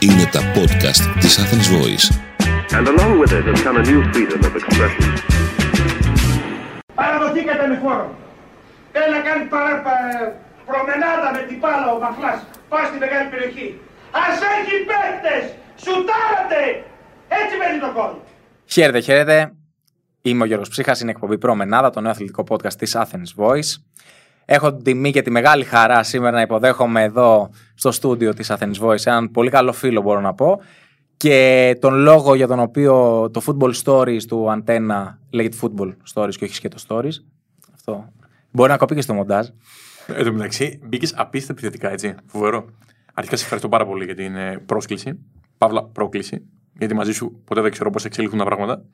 Είναι τα podcast της Athens Voice. And along with it has come a new freedom of expression. Παραδοθήκατε με φόρο. Θέλει να κάνει παρά, πα- προμενάδα με την πάλα ο Μαχλάς. Πάει στη μεγάλη περιοχή. Ας έχει παίκτες! Σουτάρατε! Έτσι μένει το κόλ. Χαίρετε, χαίρετε. Είμαι ο Γιώργος Ψύχας, είναι εκπομπή Προμενάδα, το νέο αθλητικό podcast της Athens Voice. Έχω την τιμή και τη μεγάλη χαρά σήμερα να υποδέχομαι εδώ στο στούντιο της Athens Voice έναν πολύ καλό φίλο μπορώ να πω και τον λόγο για τον οποίο το Football Stories του Antenna λέγεται Football Stories και όχι σκέτο Stories. Αυτό μπορεί να κοπεί και στο μοντάζ. Εν τω μεταξύ, μπήκες απίστευτα επιθετικά, έτσι. Φοβερό. Αρχικά σε ευχαριστώ πάρα πολύ για την ε, πρόσκληση. Παύλα, πρόκληση. Γιατί μαζί σου ποτέ δεν ξέρω πώς εξελίχθουν τα πράγματα.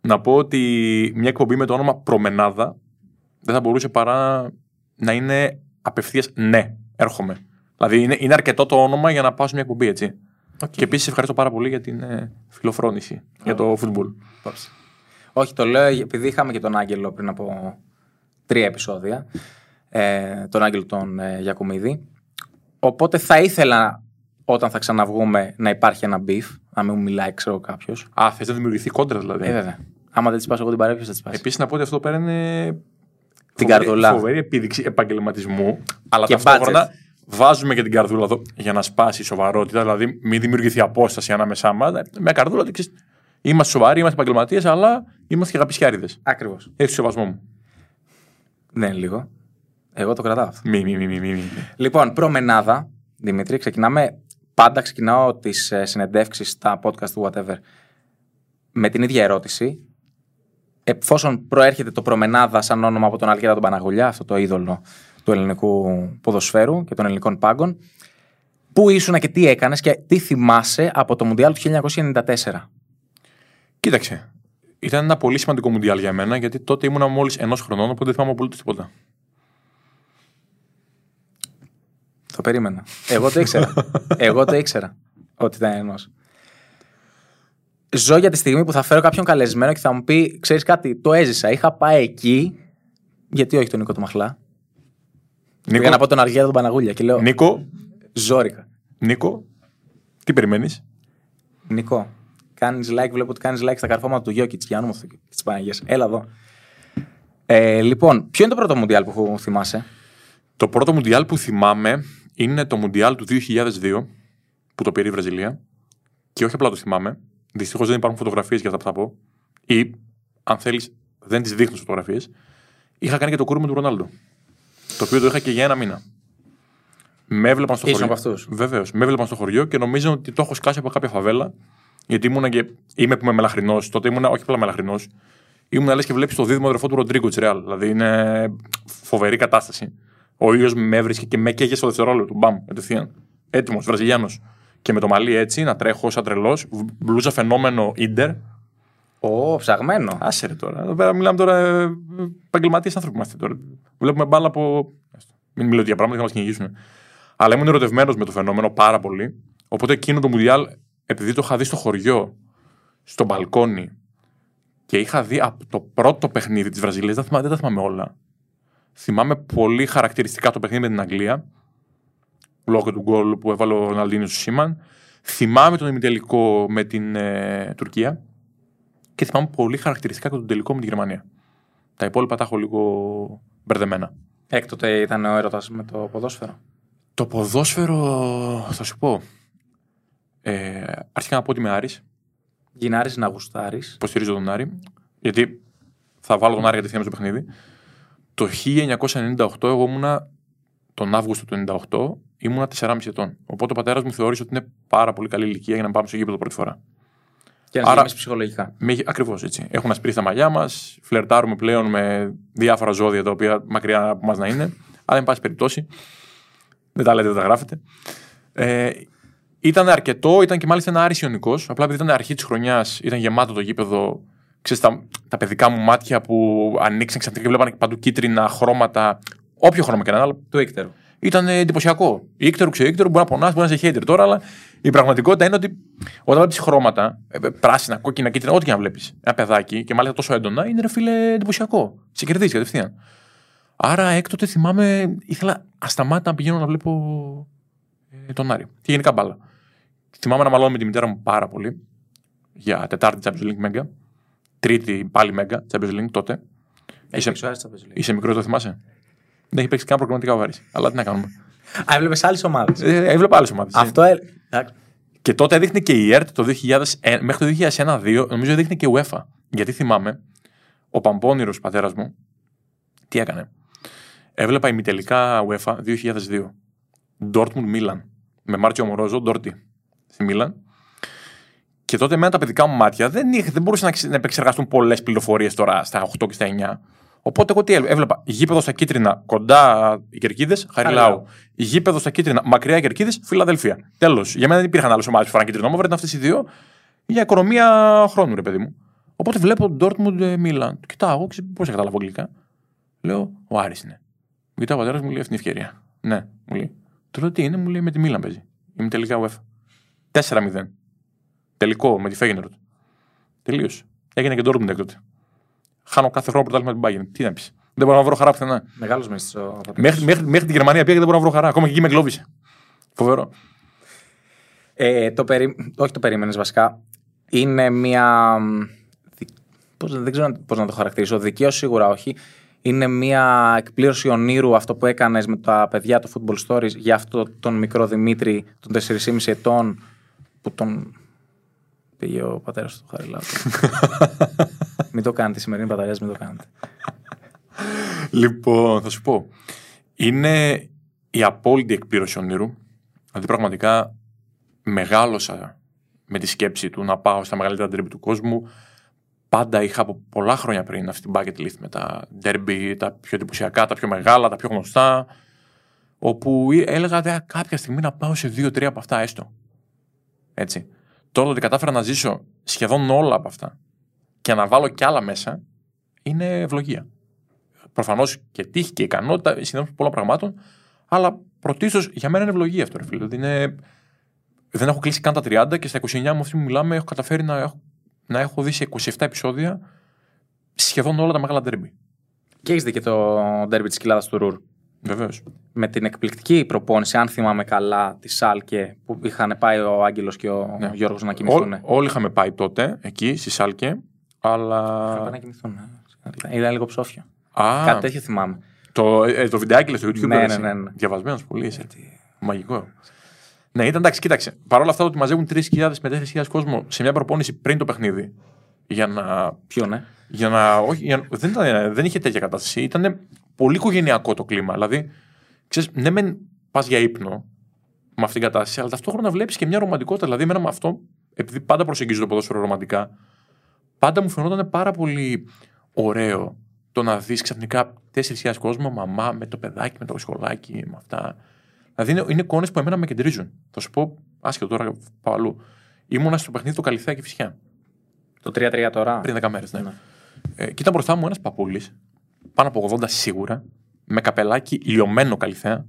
Να πω ότι μια εκπομπή με το όνομα Προμενάδα δεν θα μπορούσε παρά να είναι απευθείας ναι, έρχομαι. Δηλαδή είναι, είναι αρκετό το όνομα για να πάω σε μια εκπομπή, έτσι. Και επίσης ευχαριστώ πάρα πολύ για την ε, φιλοφρόνηση για το football. Όχι, το λέω επειδή είχαμε και τον Άγγελο πριν από τρία επεισόδια. Ε, τον Άγγελο τον ε, Γιακουμίδη. Οπότε θα ήθελα όταν θα ξαναβγούμε να υπάρχει ένα beef, να μην μου μιλάει, ξέρω κάποιος. Α, θες να δημιουργηθεί κόντρα δηλαδή. Ε, βέβαια. Άμα δεν της πάω εγώ την παρέπεια, θα της πάω. Επίσης να πω ότι αυτό πέρα είναι. Την φοβερή- καρδούλα. Φοβερή επίδειξη επαγγελματισμού. Αλλά Και ταυτόχρονα budget. βάζουμε και την καρδούλα εδώ για να σπάσει η σοβαρότητα. Δηλαδή, μην δημιουργηθεί απόσταση ανάμεσά μας. Με καρδούλα, ότι ξέρεις, είμαστε σοβαροί, είμαστε επαγγελματίες, αλλά είμαστε και αγαπησιάριδες. Ακριβώς. Έχεις το σεβασμό μου. Ναι, λίγο. Εγώ το κρατάω αυτό. Μη, μη, μη, μη, μη. μη. Λοιπόν, προμενάδα, Δημήτρη, ξεκινάμε. Πάντα ξεκινάω τις ε, συνεντεύξεις στα podcast του whatever με την ίδια ερώτηση. Εφόσον προέρχεται το προμενάδα σαν όνομα από τον Αλγέρα τον Παναγουλιά, αυτό το είδωλο του ελληνικού ποδοσφαίρου και των ελληνικών πάγκων, πού ήσουν και τι έκανες και τι θυμάσαι από το Μουντιάλ του 1994. Κοίταξε. Ήταν ένα πολύ σημαντικό μουντιάλ για μένα, γιατί τότε ήμουνα μόλις ενός χρονών, οπότε δεν θυμάμαι απολύτως τίποτα. Το περίμενα. Εγώ το ήξερα. Εγώ το ήξερα ότι ήταν ενός. Ζω για τη στιγμή που θα φέρω κάποιον καλεσμένο και θα μου πει: Ξέρεις κάτι, το έζησα. Είχα πάει εκεί. Γιατί όχι τον Νίκο του Μαχλά. Νίκο, Για να πω τον Αργέρα τον Παναγούλια. Και λέω: Νίκο, Ζόρικα. Νίκο, τι περιμένεις; Νικό, κάνεις like, βλέπω ότι κάνεις like στα καρφώματα του Γιώκητς. Για όνομα τη Παναγία. Έλα εδώ. Ε, λοιπόν, ποιο είναι το πρώτο Μουντιάλ που θυμάσαι; Το πρώτο Μουντιάλ που θυμάμαι είναι το Μουντιάλ του 2002 που το πήρε η Βραζιλία. Και όχι απλά το θυμάμαι. Δυστυχώς δεν υπάρχουν φωτογραφίες για αυτά που θα πω. Ή, αν θέλεις, δεν τις δείχνω φωτογραφίες. Είχα κάνει και το κούρμο του Ρονάλντο. Το οποίο το είχα και για ένα μήνα. Με έβλεπαν στο Ήσουν χωριό. από αυτούς; Βεβαίως. Με έβλεπαν στο χωριό και νομίζω ότι το έχω σκάσει από κάποια φαβέλα. Γιατί ήμουνα και. Είμαι που είμαι μελαχρινός. Τότε ήμουνα όχι απλά μελαχρινός. Ήμουν λες και βλέπεις το δίδυμο αδερφό του Ροντρίγκο της Ρεάλ. Δηλαδή είναι φοβερή κατάσταση. Ο ήλιο με έβρισκε και με έκαιγε στο δευτερόλεπτο. Μπαμ, κατευθείαν. Έτοιμος, Βραζιλιάνος. Και με το μαλλί έτσι, να τρέχω σαν τρελός. Μπλούζα φαινόμενο Ιντερ. Ω, ψαγμένο. Άσε ρε τώρα. Εδώ πέρα μιλάμε τώρα. Επαγγελματίες άνθρωποι είμαστε τώρα. Βλέπουμε μπάλα από. Μην μιλώ για πράγματα για να μας κυνηγήσουν. Αλλά ήμουν ερωτευμένος με το φαινόμενο πάρα πολύ. Οπότε εκείνο το Μουντιάλ, επειδή το είχα δει στο χωριό, στο μπαλκόνι, και είχα δει από το πρώτο παιχνίδι της Βραζιλίας, δεν, θυμάμαι- δεν τα θυμάμαι όλα. Θυμάμαι πολύ χαρακτηριστικά το παιχνίδι με την Αγγλία, λόγω του γκολ που έβαλε ο Ροναλντίνο στο Σίμαν. Θυμάμαι τον ημιτελικό με την ε, Τουρκία και θυμάμαι πολύ χαρακτηριστικά και τον τελικό με τη Γερμανία. Τα υπόλοιπα τα έχω λίγο μπερδεμένα. Έκτοτε ήταν ο έρωτας με το ποδόσφαιρο. Το ποδόσφαιρο, θα σου πω. Ε, αρχικά να πω ότι είμαι Άρης. Γινάρης να γουστάρεις. Υποστηρίζω τον Άρη. Γιατί θα βάλω τον Άρη κατευθείαν στο παιχνίδι. Το 1998 εγώ ήμουνα τον Αύγουστο του 1998 ήμουνα 4,5 ετών. Οπότε ο πατέρας μου θεώρησε ότι είναι πάρα πολύ καλή ηλικία για να πάμε στο γήπεδο πρώτη φορά. Και να Άρα- Άρα... ψυχολογικά. Ακριβώς έτσι. Έχουν ασπρίσει τα μαλλιά μας, φλερτάρουμε πλέον με διάφορα ζώδια τα οποία μακριά από μας να είναι. Αλλά, εν πάση περιπτώσει, δεν τα λέτε, δεν τα γράφετε. Ε, ήταν αρκετό, ήταν και μάλιστα ένα Άρης Ιωνικός. Απλά επειδή ήταν αρχή της χρονιάς, ήταν γεμάτο το γήπεδο. Ξέρεις, τα, τα παιδικά μου μάτια που ανοίξαν ξαφνικά και βλέπανε παντού κίτρινα χρώματα. Όποιο χρώμα και να είναι, αλλά Του Ίκτερου. ήταν εντυπωσιακό. Ήκτερο, ξεήκτερο, μπορεί να πονάς, μπορεί να είσαι hater τώρα, αλλά η πραγματικότητα είναι ότι όταν βλέπεις χρώματα, ε, πράσινα, κόκκινα, κίτρινα, ό,τι και να βλέπεις, ένα παιδάκι και μάλιστα τόσο έντονα, είναι ρε φίλε εντυπωσιακό. Σε κερδίζει κατευθείαν. Άρα έκτοτε θυμάμαι, ήθελα ασταμάτητα να πηγαίνω να βλέπω ε, τον Άρη. Και γενικά μπάλα. Θυμάμαι να μαλώνω με τη μητέρα μου πάρα πολύ για Τετάρτη Champions League Mega. Τρίτη πάλι Mega Champions League τότε. Έχεις Είσαι, παίξει ο Άρης Champions League. είσαι μικρός, το θυμάσαι; Δεν έχει παίξει καν προγραμματικά ο Άρης. Αλλά τι να κάνουμε. Α, έβλεπες άλλες ομάδες. Ε, έβλεπα άλλες ομάδες. Αυτό. ε- εντάξει. Και τότε έδειχνε και η ΕΡΤ το 2000, μέχρι το 2001-2002, νομίζω έδειχνε και η UEFA. Γιατί θυμάμαι, ο Παμπώνυρο πατέρας μου, τι έκανε. Έβλεπα ημιτελικά UEFA 2002. Dortmund Μίλαν. Με Μάρτιο Μορόζο, Ντόρτι. Στη Μίλαν. Και τότε εμένα τα παιδικά μου μάτια δεν, είχε, δεν μπορούσαν να, ξε- να επεξεργαστούν πολλές πληροφορίες τώρα στα 8 και στα 9. Οπότε εγώ τι έβλεπα. έβλεπα γήπεδος στα κίτρινα, κοντά οι κερκίδες, Χαριλάου. Χαριλάου. Γήπεδος στα κίτρινα, μακριά οι κερκίδες, Φιλαδέλφια. Τέλος. Για μένα δεν υπήρχαν άλλες ομάδες που φοράνε κίτρινο μαύρο, ήταν αυτές οι δύο για οικονομία χρόνου, ρε παιδί μου. Οπότε βλέπω Dortmund ε, Milan. Το κοιτάω, πώς θα καταλάβω αγγλικά. Λέω, ο Άρης είναι. Μου κοιτάει ο πατέρας μου, λέει αυτή την ευκαιρία. Ναι, μου λέει. Του λέω τι είναι, μου λέει με τη Μίλαν παίζει. Είμαι τελικά UEFA. 4-0. Τελικό με τη Φέγενροτ. Τελείω. Έγινε και Dortmund έκτοτε. Χάνω κάθε χρόνο πρωτάθλημα την Bayern. Τι να πεις. Δεν μπορώ να βρω χαρά πουθενά. Μεγάλος μίσθο ο πατέρας. Μέχρι, μέχρι, μέχρι τη Γερμανία πήγα και δεν μπορώ να βρω χαρά. Ακόμα και εκεί με γκλώβησε. Φοβερό. Ε, το περί... Όχι το περίμενες βασικά. Είναι μια. μ, δι- Πώς, δεν ξέρω πώς να το χαρακτηρίσω. Δικαίως σίγουρα όχι. Είναι μια εκπλήρωση ονείρου αυτό που έκανες με τα παιδιά του Football Stories για αυτό τον μικρό Δημήτρη των 4,5 ετών που τον πήγε ο πατέρας του Χαριλάου. μην το κάνετε, σημερινή παταρία, μην το κάνετε. Λοιπόν, θα σου πω. Είναι η απόλυτη εκπλήρωση ονείρου. Δηλαδή, πραγματικά μεγάλωσα με τη σκέψη του να πάω στα μεγαλύτερα ντέρμπι του κόσμου. Πάντα είχα από πολλά χρόνια πριν αυτή την bucket list με τα ντέρμπι, τα πιο εντυπωσιακά, τα πιο μεγάλα, τα πιο γνωστά. Όπου ε- έλεγα «Δε, κάποια στιγμή να πάω σε δύο-τρία από αυτά έστω. Έτσι. Τώρα ότι κατάφερα να ζήσω σχεδόν όλα από αυτά και να βάλω κι άλλα μέσα, είναι ευλογία προφανώς και τύχη και ικανότητα, συνδέονται πολλά πραγμάτων, αλλά πρωτίστως για μένα είναι ευλογία αυτό, ρε φίλε. Δηλαδή είναι... Δεν έχω κλείσει καν τα 30 και στα 29 μου αυτή που μιλάμε έχω καταφέρει να έχω, να έχω δει σε 27 επεισόδια σχεδόν όλα τα μεγάλα ντέρμπι. Και έχεις δει και το ντέρμπι της κοιλάδας του Ρουρ. Βεβαίως. με την εκπληκτική προπόνηση, αν θυμάμαι καλά, της Σάλκε που είχαν πάει ο Άγγελος και ο Ναι. Γιώργος να κοιμηθούν. Όλοι είχαμε πάει τότε εκεί στη Σάλκε, αλλά. Έπρεπε να κοιμηθούν. ε. Είδα λίγο ψόφιο. Α, Κάτι τέτοιο θυμάμαι. το, ε, το βιντεάκι λες στο YouTube. Ναι, έτσι. ναι, ναι, ναι. Διαβασμένος πολύ είσαι. Μαγικό. Ναι, ήταν εντάξει, κοίταξε. Παρ' όλα αυτά ότι μαζεύουν 3.000 με 4.000 κόσμο σε μια προπόνηση πριν το παιχνίδι για να Ποιο, ναι; Για να, όχι, για, δεν, ήταν, δεν είχε τέτοια κατάσταση. Ήταν πολύ οικογενειακό το κλίμα. Δηλαδή, ξέρεις, ναι, μεν πας για ύπνο με αυτήν την κατάσταση, αλλά ταυτόχρονα βλέπεις και μια ρομαντικότητα. Δηλαδή, εμένα με αυτό, επειδή πάντα προσεγγίζω το ποδόσφαιρο ρομαντικά, πάντα μου φαινόταν πάρα πολύ ωραίο το να δεις ξαφνικά 4.000 κόσμο, μαμά με το παιδάκι, με το σχολάκι, με αυτά. Δηλαδή, είναι, είναι εικόνες που εμένα με κεντρίζουν. Θα σου πω, άσχετο τώρα, πάω αλλού. Ήμουνα στο παιχνίδι του Καλυθέα και Φυσιά Το 3-3 τώρα. πριν 10 μέρες. Ναι. Ναι. Ε, και ήταν μπροστά μου ένας παππούλης, πάνω από 80 σίγουρα, με καπελάκι λιωμένο καλυθέα,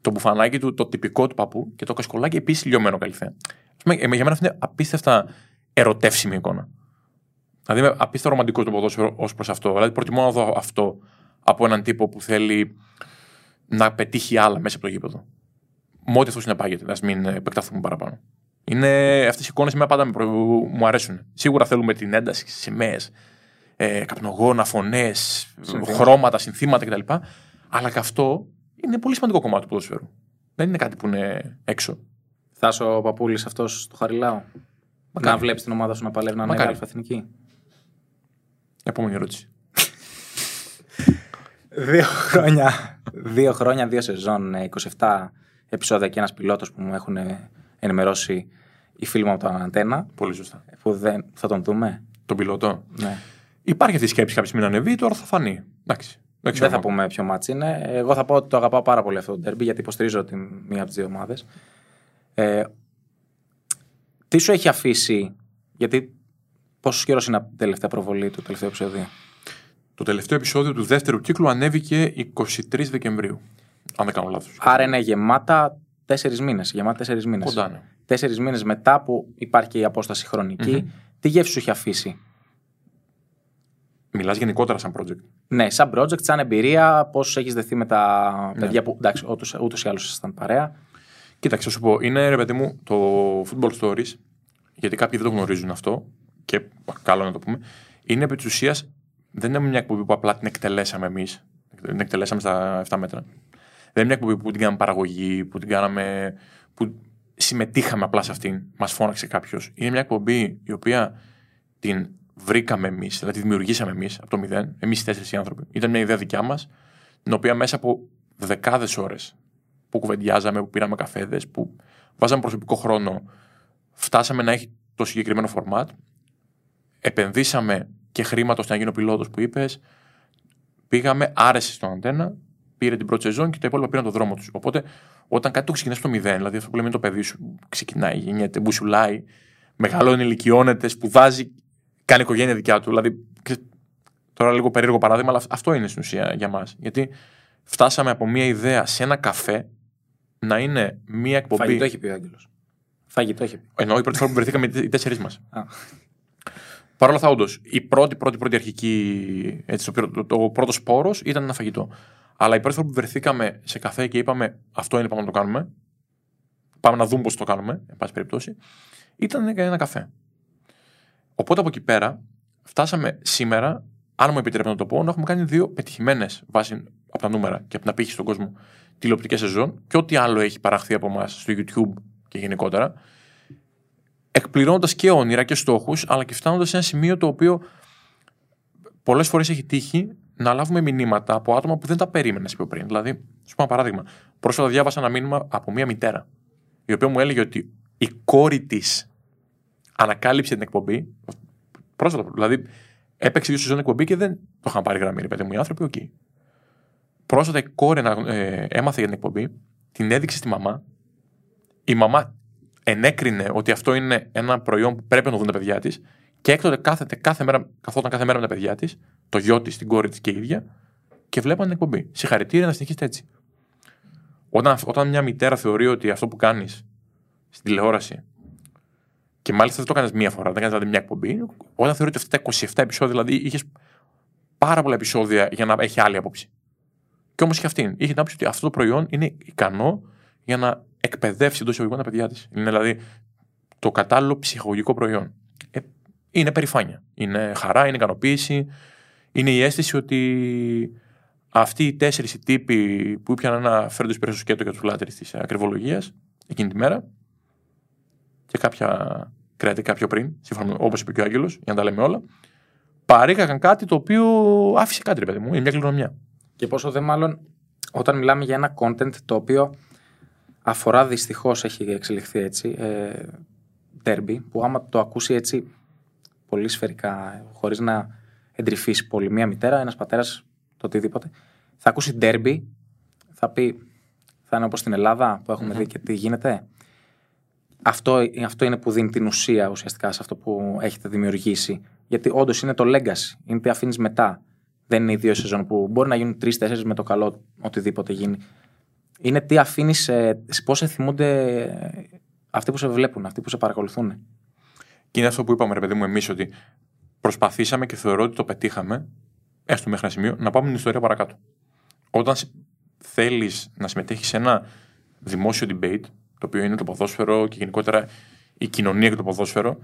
το μπουφανάκι του, το τυπικό του παππού και το κασκολάκι επίσης λιωμένο καλυθέα. Ας πούμε, ε, για μένα αυτή είναι απίστευτα ερωτεύσιμη εικόνα. Δηλαδή είμαι απίστευτα ρομαντικό το ποδόσφαιρο ως προς αυτό. Δηλαδή προτιμώ να δω αυτό από έναν τύπο που θέλει να πετύχει άλλα μέσα από το γήπεδο. Με ό,τι αυτό συνεπάγεται, ας μην ε, επεκταθούμε παραπάνω. Είναι αυτές οι εικόνες εμένα πάντα με προ- μου αρέσουν. Σίγουρα θέλουμε την ένταση στις σημαίες, ε, καπνογόνα, φωνές, χρώματα, συνθήματα κτλ. Αλλά και αυτό είναι πολύ σημαντικό κομμάτι του ποδοσφαίρου. Δεν είναι κάτι που είναι έξω. Θα είσαι ο παππούλη αυτός του Χαριλάου. Μακάρι. Να βλέπεις την ομάδα σου να παλεύει να είναι Μακάρι. Αλφα εθνική. Επόμενη ερώτηση. Δύο χρόνια. δύο χρόνια, δύο σεζόν, ε, 27 επεισόδια και ένας πιλότος που μου έχουν ε, ενημερώσει οι φίλοι μου από τα Αντένα. Πολύ σωστά. Που δεν θα τον δούμε; Τον πιλότο. Ναι. Υπάρχει αυτή η σκέψη κάποια στιγμή να ανεβεί, τώρα θα φανεί. Εντάξει. Δεν, ξέρω Δεν θα ακόμα. πούμε ποιο μάτς είναι. Εγώ θα πω ότι το αγαπάω πάρα πολύ αυτό το derby γιατί υποστηρίζω την μία από τις δύο ομάδες. Ε, τι σου έχει αφήσει, γιατί πόσος καιρός είναι από την τελευταία προβολή του τελευταίου επεισόδου. Το τελευταίο επεισόδιο του δεύτερου κύκλου ανέβηκε 23 Δεκεμβρίου. Αν δεν κάνω λάθος. Άρα είναι γεμάτα τέσσερις μήνες. Γεμάτα τέσσερις μήνες. Κοντά, ναι. Τέσσερις μήνες μετά που υπάρχει και η απόσταση χρονική, Μμμ. τι γεύση σου έχει αφήσει; Μιλάς γενικότερα σαν project. Ναι, σαν project, σαν εμπειρία, πώς έχεις δεθεί με τα Ναι. παιδιά που. Εντάξει, ούτως ή άλλως ήσασταν παρέα. Κοίταξε, θα σου πω, είναι ρε παιδί μου το Football Stories, γιατί κάποιοι δεν το γνωρίζουν αυτό, και καλό να το πούμε, είναι επί της ουσίας δεν είναι μια εκπομπή που απλά την εκτελέσαμε εμείς. Την εκτελέσαμε στα 7 μέτρα. Δεν είναι μια εκπομπή που την κάναμε παραγωγή, που την κάναμε. που συμμετείχαμε απλά σε αυτήν. Μας φώναξε κάποιος. Είναι μια εκπομπή η οποία την βρήκαμε εμείς, δηλαδή τη δημιουργήσαμε εμείς από το μηδέν, εμείς οι τέσσερις άνθρωποι. Ήταν μια ιδέα δικιά μας, την οποία μέσα από δεκάδες ώρες που κουβεντιάζαμε, που πήραμε καφέδες, που βάζαμε προσωπικό χρόνο, φτάσαμε να έχει το συγκεκριμένο format. Επενδύσαμε και χρήματα ώστε να γίνει ο πιλότος που είπες. Πήγαμε, άρεσε στον αντένα, πήρε την πρώτη σεζόν και τα υπόλοιπα πήραν τον δρόμο τους. Οπότε, όταν κάτι το ξεκινάς στο μηδέν, δηλαδή αυτό που λέμε είναι το παιδί σου, ξεκινάει, γεννιέται, μπουσουλάει, μεγαλώνει, ηλικιώνεται, σπουδάζει, κάνει οικογένεια δικιά του. Δηλαδή, ξέρεις, τώρα λίγο περίεργο παράδειγμα, αλλά αυτό είναι στην ουσία για μας. Γιατί φτάσαμε από μια ιδέα σε ένα καφέ να είναι μια εκπομπή. Φαγητό έχει πει ο Άγγελος. Φαγητό έχει πει. Εννοώ η πρώτη φορά που βρεθήκαμε οι τέσσερις μας. Α. Παρ' όλα αυτά, όντως, η πρώτη, πρώτη, πρώτη αρχική. Έτσι, το, το, το πρώτος σπόρο ήταν ένα φαγητό. Αλλά η πρώτη φορά που βρεθήκαμε σε καφέ και είπαμε αυτό είναι, πάμε να το κάνουμε. Πάμε να δούμε πώς το κάνουμε, εν πάση περιπτώσει. Ήταν ένα καφέ. Οπότε από εκεί πέρα φτάσαμε σήμερα, αν μου επιτρέπετε να το πω, να έχουμε κάνει δύο πετυχημένες βάσει από τα νούμερα και από την απήχηση στον κόσμο τηλεοπτικές σεζόν και ό,τι άλλο έχει παραχθεί από εμάς στο YouTube και γενικότερα. Εκπληρώνοντας και όνειρα και στόχους, αλλά και φτάνοντας σε ένα σημείο το οποίο πολλές φορές έχει τύχει να λάβουμε μηνύματα από άτομα που δεν τα περίμενα πιο πριν. Δηλαδή, σου πω ένα παράδειγμα. Πρόσφατα διάβασα ένα μήνυμα από μία μητέρα, η οποία μου έλεγε ότι η κόρη της ανακάλυψε την εκπομπή. Πρόσφατα, δηλαδή, έπαιξε δύο σεζόν εκπομπή και δεν το είχαν πάρει γραμμή, ρε παιδί μου, οι άνθρωποι, οκ. Πρόσφατα η κόρη ε, έμαθε για την εκπομπή, την έδειξε στη μαμά. Η μαμά ενέκρινε ότι αυτό είναι ένα προϊόν που πρέπει να δουν τα παιδιά της και έκτοτε κάθεται κάθε μέρα, καθόταν κάθε μέρα με τα παιδιά της, το γιο της, την κόρη της και η ίδια, και βλέπαν την εκπομπή. Συγχαρητήρια να συνεχίσετε έτσι. Όταν, όταν μια μητέρα θεωρεί ότι αυτό που κάνεις στην τηλεόραση, και μάλιστα δεν το έκανες μία φορά, δεν κάνει δηλαδή μια εκπομπή, όταν θεωρεί ότι αυτά τα 27 επεισόδια, δηλαδή είχες πάρα πολλά επεισόδια για να έχει άλλη άποψη. Και όμως και αυτή είχε την άποψη ότι αυτό το προϊόν είναι ικανό για να εκπαιδεύσει εντός εισαγωγικών τα παιδιά της. Είναι δηλαδή το κατάλληλο ψυχολογικό προϊόν. Ε, είναι περηφάνεια. Είναι χαρά, είναι ικανοποίηση. Είναι η αίσθηση ότι αυτοί οι τέσσερις οι τύποι που ήπιαν ένα φέρντο υπέρ σκέτο για τους λάτρε της ακριβολογίας εκείνη τη μέρα και κάποια κρεατικά πιο πριν, σύμφωνα όπως είπε και ο Άγγελος, για να τα λέμε όλα, παρήγαγαν κάτι το οποίο άφησε κάτι, ρε παιδί μου. Είναι μια κληρονομιά. Και πόσο δε μάλλον όταν μιλάμε για ένα content το οποίο αφορά δυστυχώς έχει εξελιχθεί έτσι. Ε, derby, που άμα το ακούσει έτσι πολύ σφαιρικά, χωρίς να εντρυφήσει πολύ μία μητέρα, ένας πατέρας, το οτιδήποτε, θα ακούσει derby, θα πει, θα είναι όπως στην Ελλάδα που εχουμε δει και τι γίνεται. Αυτό, αυτό είναι που δίνει την ουσία ουσιαστικά σε αυτό που έχετε δημιουργήσει. Γιατί όντως είναι το legacy, είναι τι αφήνεις μετά. Δεν είναι οι δύο σεζόν που μπορεί να γίνουν τρει-τέσσερι με το καλό, οτιδήποτε γίνει. Είναι τι αφήνεις, πώς σε θυμούνται αυτοί που σε βλέπουν, αυτοί που σε παρακολουθούν. Και είναι αυτό που είπαμε, ρε παιδί μου, εμείς ότι προσπαθήσαμε και θεωρώ ότι το πετύχαμε, έστω μέχρι ένα σημείο, να πάμε την ιστορία παρακάτω. Όταν θέλεις να συμμετέχεις σε ένα δημόσιο debate, το οποίο είναι το ποδόσφαιρο και γενικότερα η κοινωνία και το ποδόσφαιρο,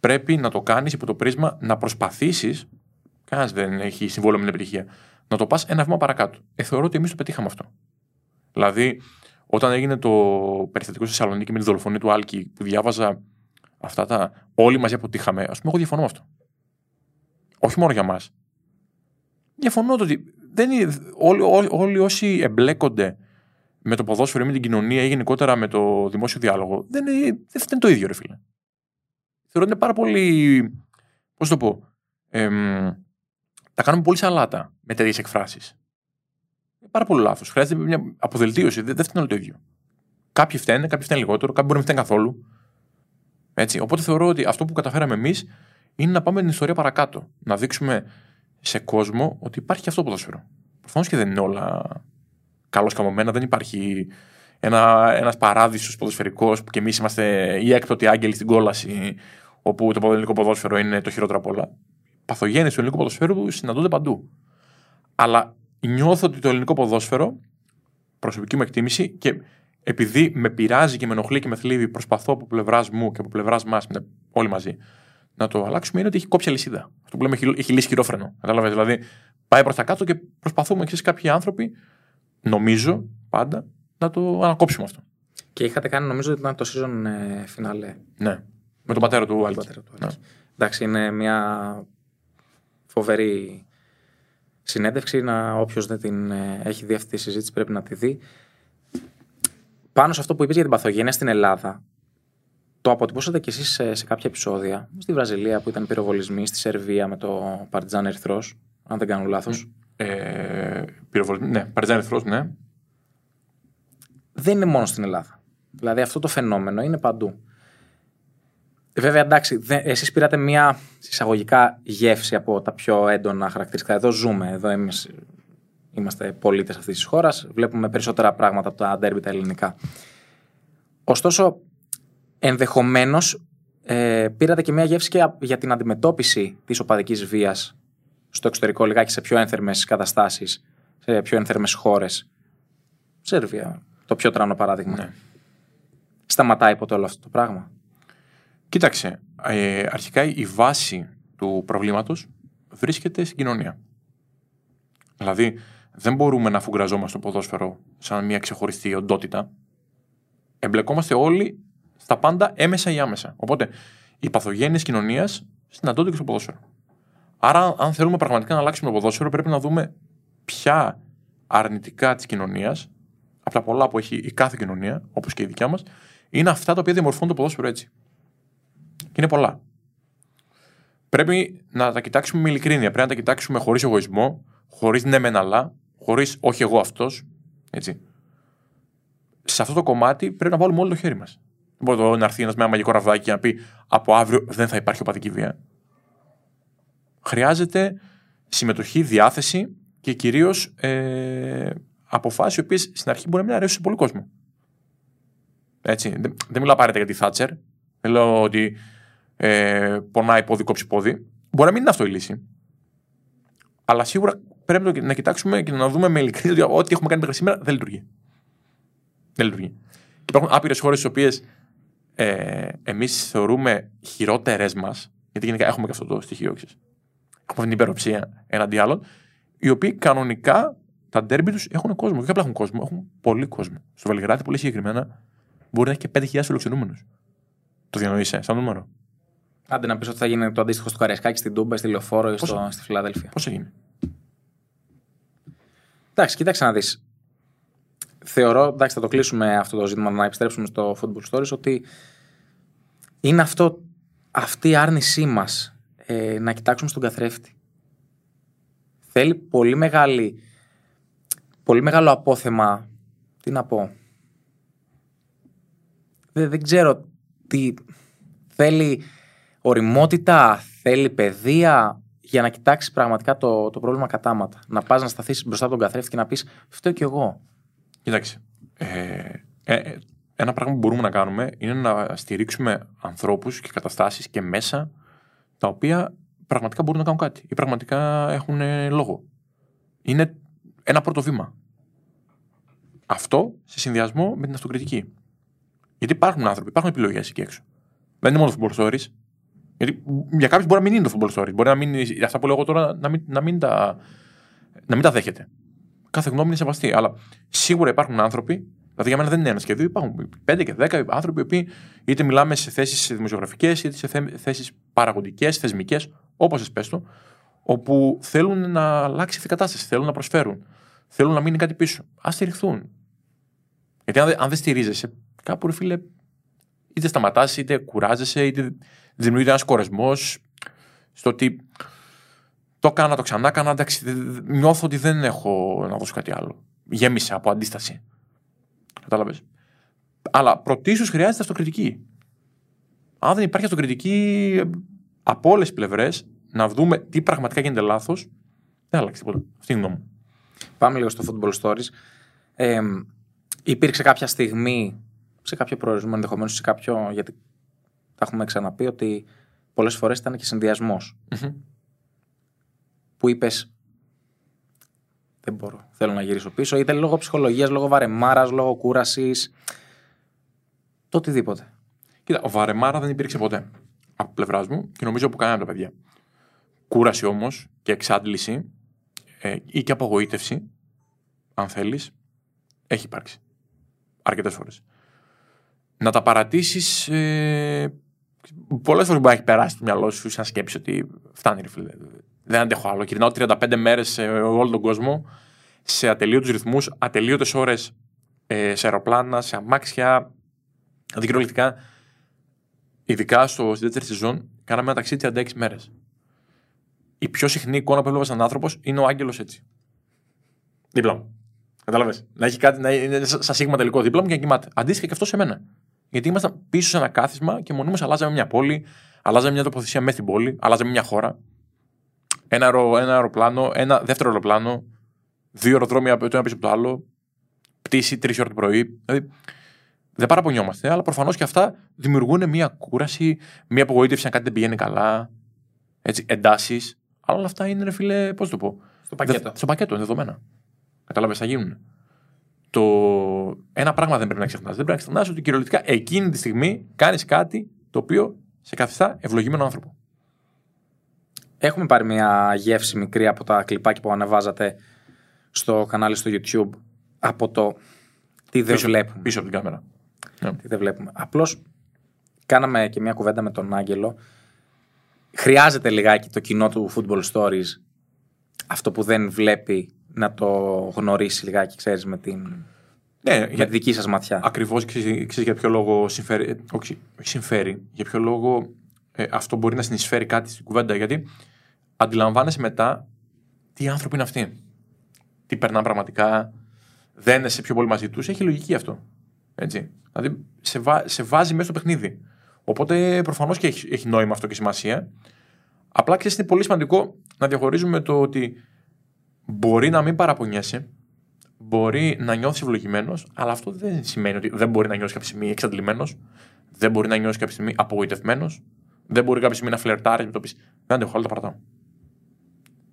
πρέπει να το κάνεις υπό το πρίσμα να προσπαθήσεις. Κανένας δεν έχει συμβόλαιο με την επιτυχία. Να το πας ένα βήμα παρακάτω. Ε, θεωρώ ότι εμείς το πετύχαμε αυτό. Δηλαδή, όταν έγινε το περιστατικό στη Θεσσαλονίκη με τη δολοφονία του Άλκη, που διάβαζα αυτά τα. Όλοι μαζί αποτύχαμε. Α πούμε, εγώ διαφωνώ με αυτό. Όχι μόνο για μας. Διαφωνώ το ότι δεν είναι, όλοι, όλοι, όλοι όσοι εμπλέκονται με το ποδόσφαιρο ή με την κοινωνία ή γενικότερα με το δημόσιο διάλογο, δεν είναι, δεν είναι το ίδιο, ρε φίλε. Θεωρώ ότι είναι πάρα πολύ. Πώς το πω. Εμ, τα κάνουμε πολύ σαλάτα με τέτοιες εκφράσεις. Είναι πάρα πολύ λάθος. Χρειάζεται μια αποδελτίωση. Δεν, δεν φταίνει όλο το ίδιο. Κάποιοι φταίνε, κάποιοι φταίνε λιγότερο, κάποιοι μπορεί να φταίνουν καθόλου. Έτσι. Οπότε θεωρώ ότι αυτό που καταφέραμε εμείς είναι να πάμε την ιστορία παρακάτω. Να δείξουμε σε κόσμο ότι υπάρχει και αυτό το ποδόσφαιρο. Προφανώς και δεν είναι όλα καλώς καμωμένα. Δεν υπάρχει ένα ένας παράδεισος ποδοσφαιρικός που και εμείς είμαστε οι έκτοτοι άγγελοι στην κόλαση, όπου το ελληνικό ποδόσφαιρο είναι το χειρότερο από όλα. παθογένειες του ελληνικού ποδοσφαίρου συναντούνται παντού. Αλλά νιώθω ότι το ελληνικό ποδόσφαιρο, προσωπική μου εκτίμηση, και επειδή με πειράζει και με ενοχλεί και με θλίβει, προσπαθώ από πλευράς μου και από πλευράς μας, όλοι μαζί, να το αλλάξουμε, είναι ότι έχει κόψει αλυσίδα. Αυτό που λέμε έχει, έχει λύσει χειρόφρενο. Κατάλαβες. Δηλαδή, πάει προς τα κάτω και προσπαθούμε εξή κάποιοι άνθρωποι, νομίζω πάντα, να το ανακόψουμε αυτό. Και είχατε κάνει, νομίζω ότι ήταν το season ε, finale. Ναι. Με τον πατέρα του Τον Άλκη. πατέρα του Ναι. Άλκη. Εντάξει, είναι μια φοβερή συνέντευξη. Να, όποιος δεν την ε, έχει δει αυτή τη συζήτηση πρέπει να τη δει. Πάνω σε αυτό που είπες για την παθογένεια στην Ελλάδα, το αποτυπώσατε κι εσείς σε, σε κάποια επεισόδια. Στη Βραζιλία που ήταν πυροβολισμοί, στη Σερβία με το Παρτιζάν Ερυθρός, αν δεν κάνω λάθος. Ε, πυροβολισμό. Ναι, Παρτιζάν Ερυθρός, ναι. δεν είναι μόνο στην Ελλάδα. Δηλαδή αυτό το φαινόμενο είναι παντού. Βέβαια, εντάξει, δεν- εσείς πήρατε μια συσσαγωγικά γεύση από τα πιο έντονα χαρακτηριστικά. Εδώ ζούμε, εδώ εμείς είμαστε πολίτες αυτής της χώρας, βλέπουμε περισσότερα πράγματα από τα ντέρμπι τα ελληνικά. Ωστόσο, ενδεχομένως ε, πήρατε και μια γεύση και α- για την αντιμετώπιση της οπαδικής βίας στο εξωτερικό, λιγάκι σε πιο ένθερμες καταστάσεις, σε πιο ένθερμες χώρες. Σερβία, το πιο τρανό παράδειγμα. Ναι. Σταματάει ποτέ όλο αυτό το πράγμα; Κοίταξε, ε, αρχικά η βάση του προβλήματος βρίσκεται στην κοινωνία. Δηλαδή, δεν μπορούμε να φουγκραζόμαστε το ποδόσφαιρο σαν μια ξεχωριστή οντότητα. Εμπλεκόμαστε όλοι στα πάντα έμεσα ή άμεσα. Οπότε, οι παθογένειες κοινωνίας συναντώνται και στο ποδόσφαιρο. Άρα, αν θέλουμε πραγματικά να αλλάξουμε το ποδόσφαιρο, πρέπει να δούμε ποια αρνητικά της κοινωνίας, από τα πολλά που έχει η κάθε κοινωνία, όπως και η δικιά μας, είναι αυτά τα οποία διαμορφώνουν το ποδόσφαιρο έτσι. Και είναι πολλά. Πρέπει να τα κοιτάξουμε με ειλικρίνεια. Πρέπει να τα κοιτάξουμε χωρίς εγωισμό, χωρίς ναι μεν αλλά, χωρίς όχι εγώ αυτός. Έτσι. Σε αυτό το κομμάτι πρέπει να βάλουμε όλο το χέρι μας. Δεν μπορεί εδώ να έρθει ένας με ένα μαγικό ραβδάκι και να πει από αύριο δεν θα υπάρχει οπαδική βία. Χρειάζεται συμμετοχή, διάθεση και κυρίως ε, αποφάσεις οι οποίες στην αρχή μπορεί να μην αρέσουν σε πολύ κόσμο. Έτσι. Δεν, δεν μιλάω απαραίτητα για τη Θάτσερ. Δεν λέω ότι ε, πονάει πόδι, κόψει πόδι. Μπορεί να μην είναι αυτό η λύση. Αλλά σίγουρα πρέπει να το- να κοιτάξουμε και να δούμε με ειλικρίνεια ότι ό,τι έχουμε κάνει μέχρι σήμερα δεν λειτουργεί. Δεν λειτουργεί. Και υπάρχουν άπειρες χώρες τι οποίες ε, εμείς θεωρούμε χειρότερες μας, γιατί γενικά έχουμε και αυτό το στοιχείο, ξέρεις. Έχουμε την υπεροψία εναντί άλλων, οι οποίοι κανονικά τα ντέρμπι τους έχουν κόσμο. Και όχι απλά έχουν κόσμο, έχουν πολύ κόσμο. Στο Βελιγράδι, πολύ συγκεκριμένα, μπορεί να έχει και 5.000 φιλοξενούμενους. Το διανοείσαι, σαν νούμερο. Άντε να πεις ότι θα γίνει το αντίστοιχο στο Καραϊσκάκι, στην Τούμπα, στη Λεωφόρο ή στο, Πόσο; στη Φιλαδέλφια. Πώ έγινε. Εντάξει, κοίταξε να δεις. Θεωρώ, εντάξει, θα το κλείσουμε αυτό το ζήτημα, να επιστρέψουμε στο Football Stories, ότι είναι αυτό, αυτή η άρνησή μας ε, να κοιτάξουμε στον καθρέφτη. Θέλει πολύ μεγάλη, πολύ μεγάλο απόθεμα. Τι να πω. Δεν, δεν ξέρω τι. Θέλει οριμότητα, θέλει παιδεία για να κοιτάξει πραγματικά το, το πρόβλημα κατάματα. Να πας να σταθείς μπροστά από τον καθρέφτη και να πεις Φταίω κι εγώ. Κοίταξε. Ε, ε, ε, ένα πράγμα που μπορούμε να κάνουμε είναι να στηρίξουμε ανθρώπους και καταστάσεις και μέσα τα οποία πραγματικά μπορούν να κάνουν κάτι ή πραγματικά έχουν ε, λόγο. Είναι ένα πρώτο βήμα. Αυτό σε συνδυασμό με την αυτοκριτική. Γιατί υπάρχουν άνθρωποι, υπάρχουν επιλογές εκεί έξω. Δεν είναι μόνο football stories. Γιατί για κάποιους μπορεί να μην είναι το football stories. Μπορεί να μην, είναι- αυτά που λέω εγώ τώρα να μην, να μην, τα, να μην τα δέχεται. Κάθε γνώμη είναι σεβαστή. Αλλά σίγουρα υπάρχουν άνθρωποι, δηλαδή για μένα δεν είναι ένα και δύο, υπάρχουν πέντε και δέκα άνθρωποι οι οποίοι είτε μιλάμε σε θέσεις δημοσιογραφικές, είτε σε θέσεις παραγωγικές, θεσμικές, όπως πες το, όπου θέλουν να αλλάξει αυτή η κατάσταση, θέλουν να προσφέρουν, θέλουν να μείνει κάτι πίσω. Α στηριχθούν. Γιατί αν, δεν- αν δεν στηρίζεσαι, κάπου ρε φίλε, είτε σταματάς, είτε κουράζεσαι, είτε δημιουργείται ένας κορεσμός στο ότι το έκανα, το ξανά έκανα, εντάξει, δε- δε- νιώθω ότι δεν έχω να δώσω κάτι άλλο. Γέμισα από αντίσταση. Κατάλαβες. Αλλά πρωτίστω χρειάζεται αυτοκριτική. Αν δεν υπάρχει αυτοκριτική ε, από όλες τις πλευρές, να δούμε τι πραγματικά γίνεται λάθος, δεν θα αλλάξει τίποτα. Αυτή είναι η γνώμη μου. Πάμε λίγο στο Football Stories. Ε, υπήρξε κάποια στιγμή, σε κάποιο προορισμό ενδεχομένως, σε κάποιο. Γιατί τα έχουμε ξαναπεί ότι πολλές φορές ήταν και συνδυασμός. που είπες. Δεν μπορώ. Θέλω να γυρίσω πίσω. Είτε λόγω ψυχολογίας, λόγω βαρεμάρας, λόγω κούρασης. Το οτιδήποτε. Κοίτα, ο Βαρεμάρα δεν υπήρξε ποτέ από πλευράς μου και νομίζω από κανένα από τα παιδιά. Κούραση όμως και εξάντληση ε, ή και απογοήτευση, αν θέλεις, έχει υπάρξει. Αρκετές φορές. Να τα παρατήσεις. Ε, Πολλές φορές μπορεί να έχει περάσει το μυαλό σου σαν σκέψη ότι φτάνει, ρε φίλε. Δεν αντέχω άλλο. Γυρνάω 35 μέρες σε όλο τον κόσμο σε ατελείωτους ρυθμούς, ατελείωτες ώρες ε, σε αεροπλάνα, σε αμάξια. Αντικυριολεκτικά, ειδικά στο, στη δεύτερη σεζόν, κάναμε ένα ταξίδι 36 μέρες. Η πιο συχνή εικόνα που έβλεπα σαν άνθρωπος είναι ο Άγγελος έτσι. Δίπλα μου. Κατάλαβες. Να έχει κάτι, να είναι σαν σίγμα τελικό δίπλα μου και να κοιμάται. Αντίστοιχα και αυτό σε μένα. Γιατί ήμασταν πίσω σε ένα κάθισμα και μονίμως αλλάζαμε μια πόλη, αλλάζαμε μια τοποθεσία μέσα στην πόλη, αλλάζαμε μια χώρα. Ένα, αερο, ένα αεροπλάνο, ένα δεύτερο αεροπλάνο, δύο αεροδρόμια το ένα πίσω από το άλλο, πτήση τρεις ώρε το πρωί. Δηλαδή, δεν παραπονιόμαστε, αλλά προφανώς και αυτά δημιουργούν μια κούραση, μια απογοήτευση αν κάτι δεν πηγαίνει καλά, εντάσεις. Αλλά όλα αυτά είναι, ρε φίλε, πώς το πω. Στο πακέτο. Δε- στο πακέτο, είναι δεδομένα. Κατάλαβες, θα γίνουν. Το... Ένα πράγμα δεν πρέπει να ξεχνάς. Δεν πρέπει να ξεχνάς ότι κυριολεκτικά εκείνη τη στιγμή κάνεις κάτι το οποίο σε καθιστά ευλογημένο άνθρωπο. Έχουμε πάρει μια γεύση μικρή από τα κλιπάκια που ανεβάζατε στο κανάλι στο YouTube από το τι δεν Πίσω, βλέπουμε. πίσω από την κάμερα. Ναι. Τι δεν βλέπουμε. Απλώς κάναμε και μια κουβέντα με τον Άγγελο. Χρειάζεται λιγάκι το κοινό του Football Stories αυτό που δεν βλέπει να το γνωρίσει λιγάκι, ξέρεις, με, την, Ναι, με για... τη δική σας ματιά. Ακριβώς ξέρεις για ποιο λόγο συμφέρει. ε, Όχι, όχι συμφέρει. Για ποιο λόγο ε, αυτό μπορεί να συνεισφέρει κάτι στην κουβέντα. Γιατί αντιλαμβάνεσαι μετά τι άνθρωποι είναι αυτοί. Τι περνάνε πραγματικά. Δεν είσαι πιο πολύ μαζί τους. Έχει λογική αυτό. Έτσι. Δηλαδή σε, βά- σε βάζει μέσα στο παιχνίδι. Οπότε προφανώς και έχει, έχει νόημα αυτό και σημασία. Απλά ξέρεις, είναι πολύ σημαντικό να διαχωρίζουμε το ότι μπορεί να μην παραπονιέσαι, μπορεί να νιώθεις ευλογημένος, αλλά αυτό δεν σημαίνει ότι δεν μπορεί να νιώσει κάποια στιγμή εξαντλημένος, δεν μπορεί να νιώσει κάποια στιγμή απογοητευμένος, δεν μπορεί κάποια στιγμή να φλερτάρεις με το πεις Δεν αντέχω, άλλο τα παρατάω.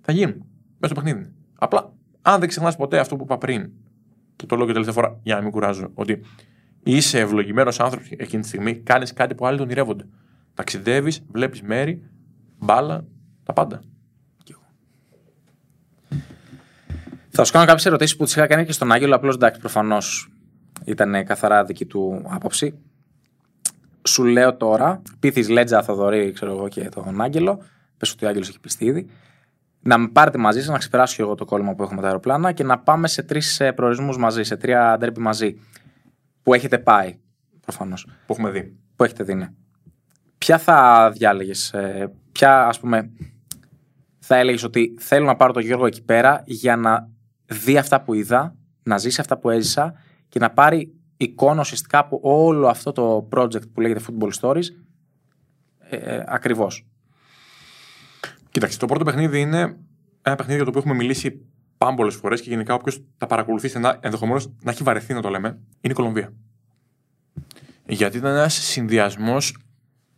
Θα γίνουν. Μέσα στο παιχνίδι. Απλά, αν δεν ξεχνάς ποτέ αυτό που είπα πριν, και το λέω και τελευταία φορά για να μην κουράζω, ότι είσαι ευλογημένος άνθρωπος εκείνη τη στιγμή, κάνεις κάτι που άλλοι τον ονειρεύονται. Ταξιδεύεις, βλέπεις μέρη, μπάλα, τα πάντα. Θα σου κάνω κάποιες ερωτήσεις που τις είχα κάνει και στον Άγγελο. Απλώς εντάξει, προφανώς ήταν καθαρά δική του άποψη. Σου λέω τώρα, πείθεις Λέτζα, Θοδωρή, ξέρω εγώ και τον Άγγελο. Πες ότι ο Άγγελος έχει πιστεί ήδη. Να με πάρετε μαζί σας, να ξεπεράσω και εγώ το κόλλημα που έχω με τα αεροπλάνα και να πάμε σε τρεις προορισμούς μαζί, σε τρία ντέρμπι μαζί. Που έχετε πάει, προφανώς. Που έχουμε δει. Που έχετε δει, ναι. Ποια θα διάλεγες, ποια ας πούμε θα έλεγες ότι θέλω να πάρω τον Γιώργο εκεί πέρα για να δει αυτά που είδα, να ζήσει αυτά που έζησα και να πάρει εικόνα ουσιαστικά από όλο αυτό το project που λέγεται Football Stories ε, ε, ακριβώς. Κοίταξε, το πρώτο παιχνίδι είναι ένα παιχνίδι για το οποίο έχουμε μιλήσει πάμπολε φορές και γενικά όποιος τα παρακολουθεί στενά, ενδεχομένως να έχει βαρεθεί να το λέμε, είναι η Κολομβία. Γιατί ήταν ένας συνδυασμός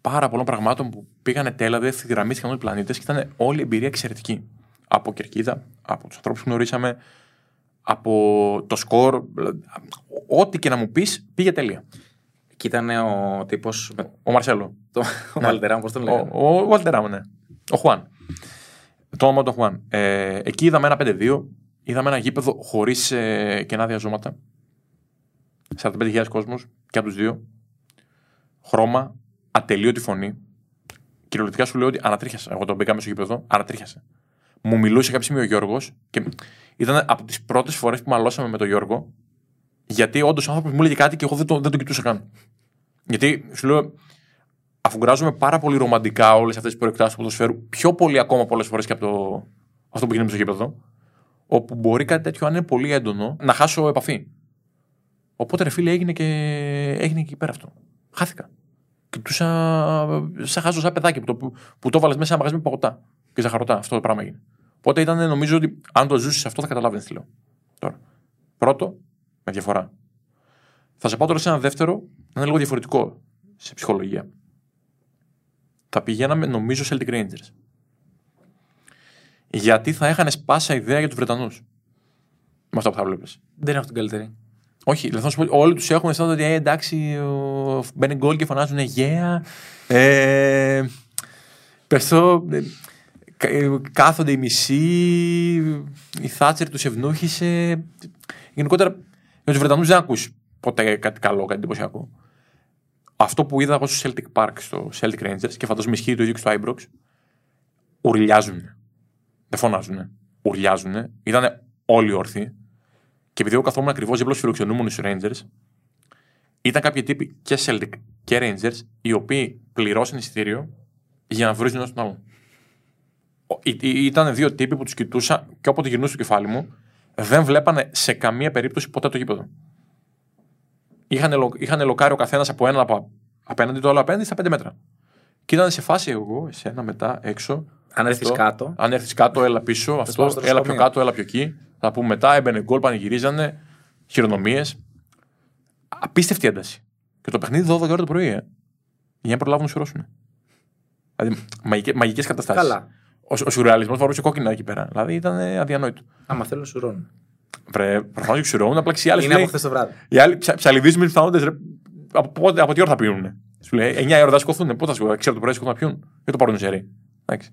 πάρα πολλών πραγμάτων που πήγανε τέλα, δεν ευθυγραμμίστηκαν όλοι οι πλανήτες και ήταν όλη η εμπειρία εξαιρετική. Από κερκίδα, από τους ανθρώπους που γνωρίσαμε, από το σκορ. δηλαδή, Ό,τι και να μου πεις πήγε τέλεια. Και ήταν ο τύπος με Ο Μαρσέλο. το ο Βαλτεράμ, πώς τον Ο, λέγανε. ο Βαλτεράμ, ναι. Ο Χουάν. Το όνομα του Χουάν. Ε, εκεί είδαμε ένα 5-2. Είδαμε ένα γήπεδο χωρίς ε, κενά διαζώματα. 45.000 κόσμος και από τους δύο. Χρώμα, ατελείωτη φωνή. Κυριολεκτικά σου λέω ότι ανατρίχιασα. Εγώ τον μπήκα μέσα στο γήπεδο, ανατρίχιασα. Μου μιλούσε κάποια στιγμή ο Γιώργος και ήταν από τις πρώτες φορές που μαλώσαμε με τον Γιώργο. Γιατί όντως ο άνθρωπος μου έλεγε κάτι και εγώ δεν τον, δεν τον κοιτούσα καν. Γιατί σου λέω, αφουγκράζομαι πάρα πολύ ρομαντικά όλες αυτές τις προεκτάσεις του ποδοσφαίρου, πιο πολύ ακόμα πολλές φορές και από το... αυτό που γίνεται στο γήπεδο, όπου μπορεί κάτι τέτοιο, αν είναι πολύ έντονο, να χάσω επαφή. Οπότε ρε φίλε έγινε και, έγινε και εκεί πέρα αυτό. Χάθηκα. Κοιτούσα σαν χάσω σαν παιδάκι που το, που, που το βάλες μέσα σε ένα μαγαζί με παγωτά και ζαχαρωτά. Αυτό το πράγμα έγινε. Οπότε ήταν, νομίζω ότι αν το ζούσες αυτό θα καταλάβει τι λέω. Τώρα. Πρώτο, με διαφορά. Θα σε πάω τώρα σε ένα δεύτερο, να είναι λίγο διαφορετικό σε ψυχολογία. Θα πηγαίναμε, νομίζω, Celtic Rangers. γιατί θα έχανες πάσα ιδέα για τους Βρετανούς. Με αυτά που θα βλέπεις. Δεν έχω την καλύτερη. Όχι, δηλαδή θα σου πω, όλοι τους έχουν αισθάνονται ότι ε, εντάξει, ο... μπαίνει γκολ και φωνάζουν yeah. Ε, πεθώ, ε, κα- ε, κάθονται οι μισοί, η Θάτσερ τους ευνούχησε. Γενικότερα, για τους Βρετανούς δεν ακούς ποτέ κάτι καλό, κάτι εντυπωσιακό. Αυτό που είδα εγώ στο Celtic Park, στο Celtic Rangers και φαντάζομαι ισχύει το ίδιο και στο Ibrox, ουρλιάζουν. Δεν φωνάζουν. Ουρλιάζουν. Ήταν όλοι όρθιοι. Και επειδή εγώ καθόμουν ακριβώς δίπλα στους φιλοξενούμενους Rangers, ήταν κάποιοι τύποι και Celtic και Rangers οι οποίοι πληρώσαν εισιτήριο για να βρουν ένα τον άλλον. Ο- ή- ή- Ήταν δύο τύποι που τους κοιτούσα και όποτε γυρνούσε στο κεφάλι μου, δεν βλέπανε σε καμία περίπτωση ποτέ το γήπεδο. Είχαν, λο- είχαν λοκάρει ο καθένας από έναν από απέναντι, το άλλο απέναντι στα πέντε μέτρα. Και ήταν σε φάση εγώ, εσένα μετά έξω. Αν έρθεις αυτό. κάτω. Αν έρθεις κάτω, έλα πίσω. Αυτό, πάω στο έλα πιο νοσοκομείο. κάτω, έλα πιο εκεί. Θα πούμε μετά, έμπαινε γκολ, πανηγυρίζανε, χειρονομίες. Απίστευτη ένταση. Και το παιχνίδι 12 ώρα το πρωί, ε. Για να προλάβουν να σουρώσουν. Δηλαδή, μαγικές καταστάσεις. Καλά. Ο, ο σουρεαλισμός φορούσε κόκκινα εκεί πέρα. Δηλαδή ήταν ε, αδιανόητο. Άμα θέλω, σου ρώνω. Βρε, προφανώς και ξηρώνουν, απλά και οι άλλοι. Είναι λέει- από χθες το βράδυ. οι άλλοι ψα, ψαλιδίζουν με τους πιθανότητε. Από, πότε- από τι ώρα θα πίνουν. Σου λέει 9 ώρα θα σκοθούν. Πότε θα σκοθούν. Ξέρω το πρωί σκοθούν να πιούν. Δεν το πάρουν ζερί. Εντάξει.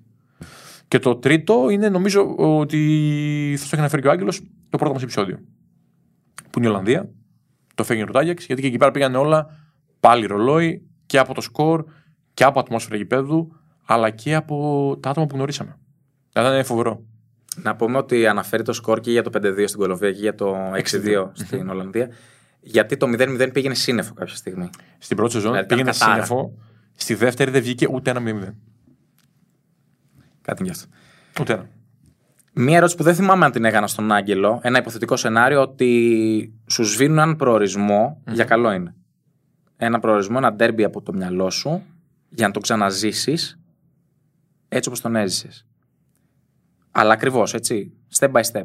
Και το τρίτο είναι νομίζω ότι θα το έχει αναφέρει και ο Άγγελος το πρώτο μας επεισόδιο. Που είναι η Ολλανδία. Το φέγγει ο Ρουτάγιαξ. Γιατί και εκεί πέρα πήγαν όλα πάλι ρολόι και από το σκορ και από ατμόσφαιρα γηπέδου αλλά και από τα άτομα που γνωρίσαμε. Δηλαδή ήταν φοβερό. Να πούμε ότι αναφέρει το σκορ και για το 5-2 στην Κολομβία και για το 6-2 στην Ολλανδία. Γιατί το 0-0 πήγαινε σύννεφο κάποια στιγμή. Στην πρώτη σεζόν Δηλαδή, πήγαινε ήταν κατάρα. σύννεφο. Στη δεύτερη δεν βγήκε ούτε ένα 0-0. Κάτι γι' αυτό. Ούτε ένα. Μία ερώτηση που δεν θυμάμαι αν την έκανα στον Άγγελο. Ένα υποθετικό σενάριο ότι σου σβήνουν έναν προορισμό, για καλό είναι. Ένα προορισμό, ένα ντέρμπι από το μυαλό σου, για να το ξαναζήσεις έτσι όπως τον έζησες. Αλλά ακριβώς έτσι. Step by step.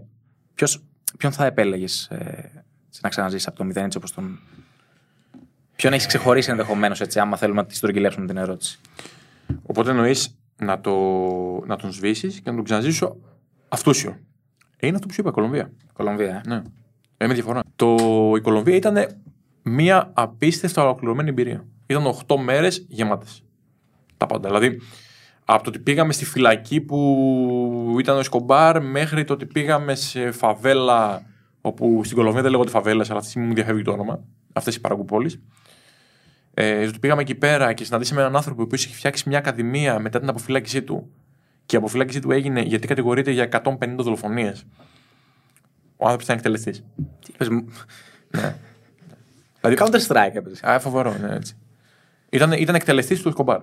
Ποιος, ποιον θα επέλεγες να ξαναζήσεις από το 0 έτσι όπως τον. Ποιον έχεις ξεχωρίσει ενδεχομένως έτσι, άμα θέλουμε να τη στρογγυλέψουμε την ερώτηση; Οπότε εννοείς να, το, να τον σβήσεις και να τον ξαναζήσω αυτούσιο. Ε, είναι αυτό που σου είπα, η Κολομβία. Κολομβία, ε. Ναι. Ε, με διαφορά. Το, η Κολομβία ήταν μια απίστευτα ολοκληρωμένη εμπειρία. Ήταν 8 μέρες γεμάτες. Τα πάντα. Δηλαδή, από το ότι πήγαμε στη φυλακή που ήταν ο Εσκομπάρ μέχρι το ότι πήγαμε σε φαβέλα. Όπου στην Κολομβία δεν λέγονται φαβέλες, αλλά αυτή τη στιγμή μου διαφεύγει το όνομα. Αυτές οι παραγκουπόλεις. Ε, ότι πήγαμε εκεί πέρα και συναντήσαμε έναν άνθρωπο που είχε φτιάξει μια ακαδημία μετά την αποφυλάκησή του. Και η αποφυλάκησή του έγινε γιατί κατηγορείται για 150 δολοφονίες. Ο άνθρωπος ήταν εκτελεστής. Τι είπες, μου- Δηλαδή, Counter Strike έπαιζε. Α, φοβερό, ναι, έτσι. Ήταν, ήταν εκτελεστής του Εσκομπάρ.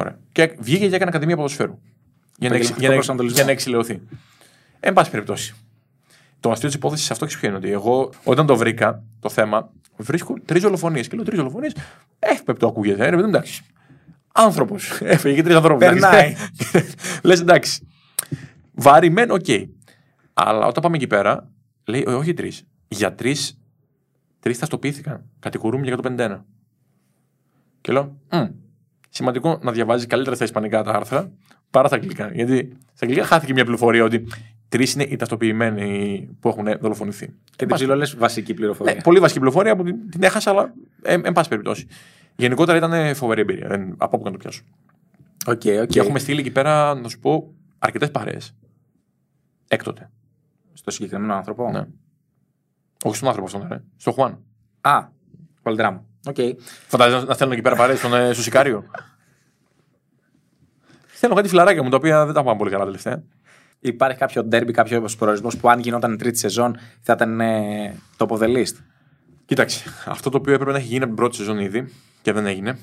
Ωραία. Και βγήκε και έκανε ακαδημία ποδοσφαίρου. Για να, εξ- Επαγγελματικό για, να, προσανατολισμό. για να εξιλεωθεί. Εν πάση περιπτώσει. Το αστείο της υπόθεσης σε αυτό ξέρει ποιο είναι. Ότι εγώ, όταν το βρήκα το θέμα, βρίσκω τρεις δολοφονίε. Και λέω τρεις δολοφονίε. Εύπεπτο ακούγεται. Ε, ρε, παιδί, εντάξει. Άνθρωπος. Έφαγε και τρεις ανθρώπους. Περνάει. Λες εντάξει. Βάρη μεν, οκ. Αλλά όταν πάμε εκεί πέρα, λέει, «Ε, όχι τρεις. Για τρεις, τρεις ταυτοποιήθηκαν. Κατηγορούμε για 151. Και λέω, «Μμ, σημαντικό να διαβάζει καλύτερα στα ισπανικά τα άρθρα παρά στα αγγλικά. Γιατί στα αγγλικά χάθηκε μια πληροφορία ότι τρεις είναι οι ταυτοποιημένοι που έχουν δολοφονηθεί. Και την ψιλολές βασική πληροφορία. Ναι, πολύ βασική πληροφορία που την, την έχασα, αλλά εν, εν πάση περιπτώσει. Γενικότερα ήταν φοβερή εμπειρία. Δεν, από όπου και να το πιάσω. Ok, ok. Και έχουμε στείλει εκεί πέρα, να σου πω, αρκετές παρέες. Έκτοτε. Στο συγκεκριμένο άνθρωπο; Ναι. Όχι στον άνθρωπο αυτόν, ναι. Στο Χουάν. Α, Βαλντράμ. Οκ. Φαντάζεσαι να στέλνω εκεί πέρα παρέες στον, ε, στο Σικάριο. Θέλω κάτι φιλαράκια μου τα οποία δεν τα πάμε πολύ καλά τελευταία. Υπάρχει κάποιο ντέρμπι, κάποιος προορισμός που αν γινόταν η τρίτη σεζόν θα ήταν ε, top of the list; Κοίταξε, αυτό το οποίο έπρεπε να έχει γίνει από την πρώτη σεζόν ήδη και δεν έγινε.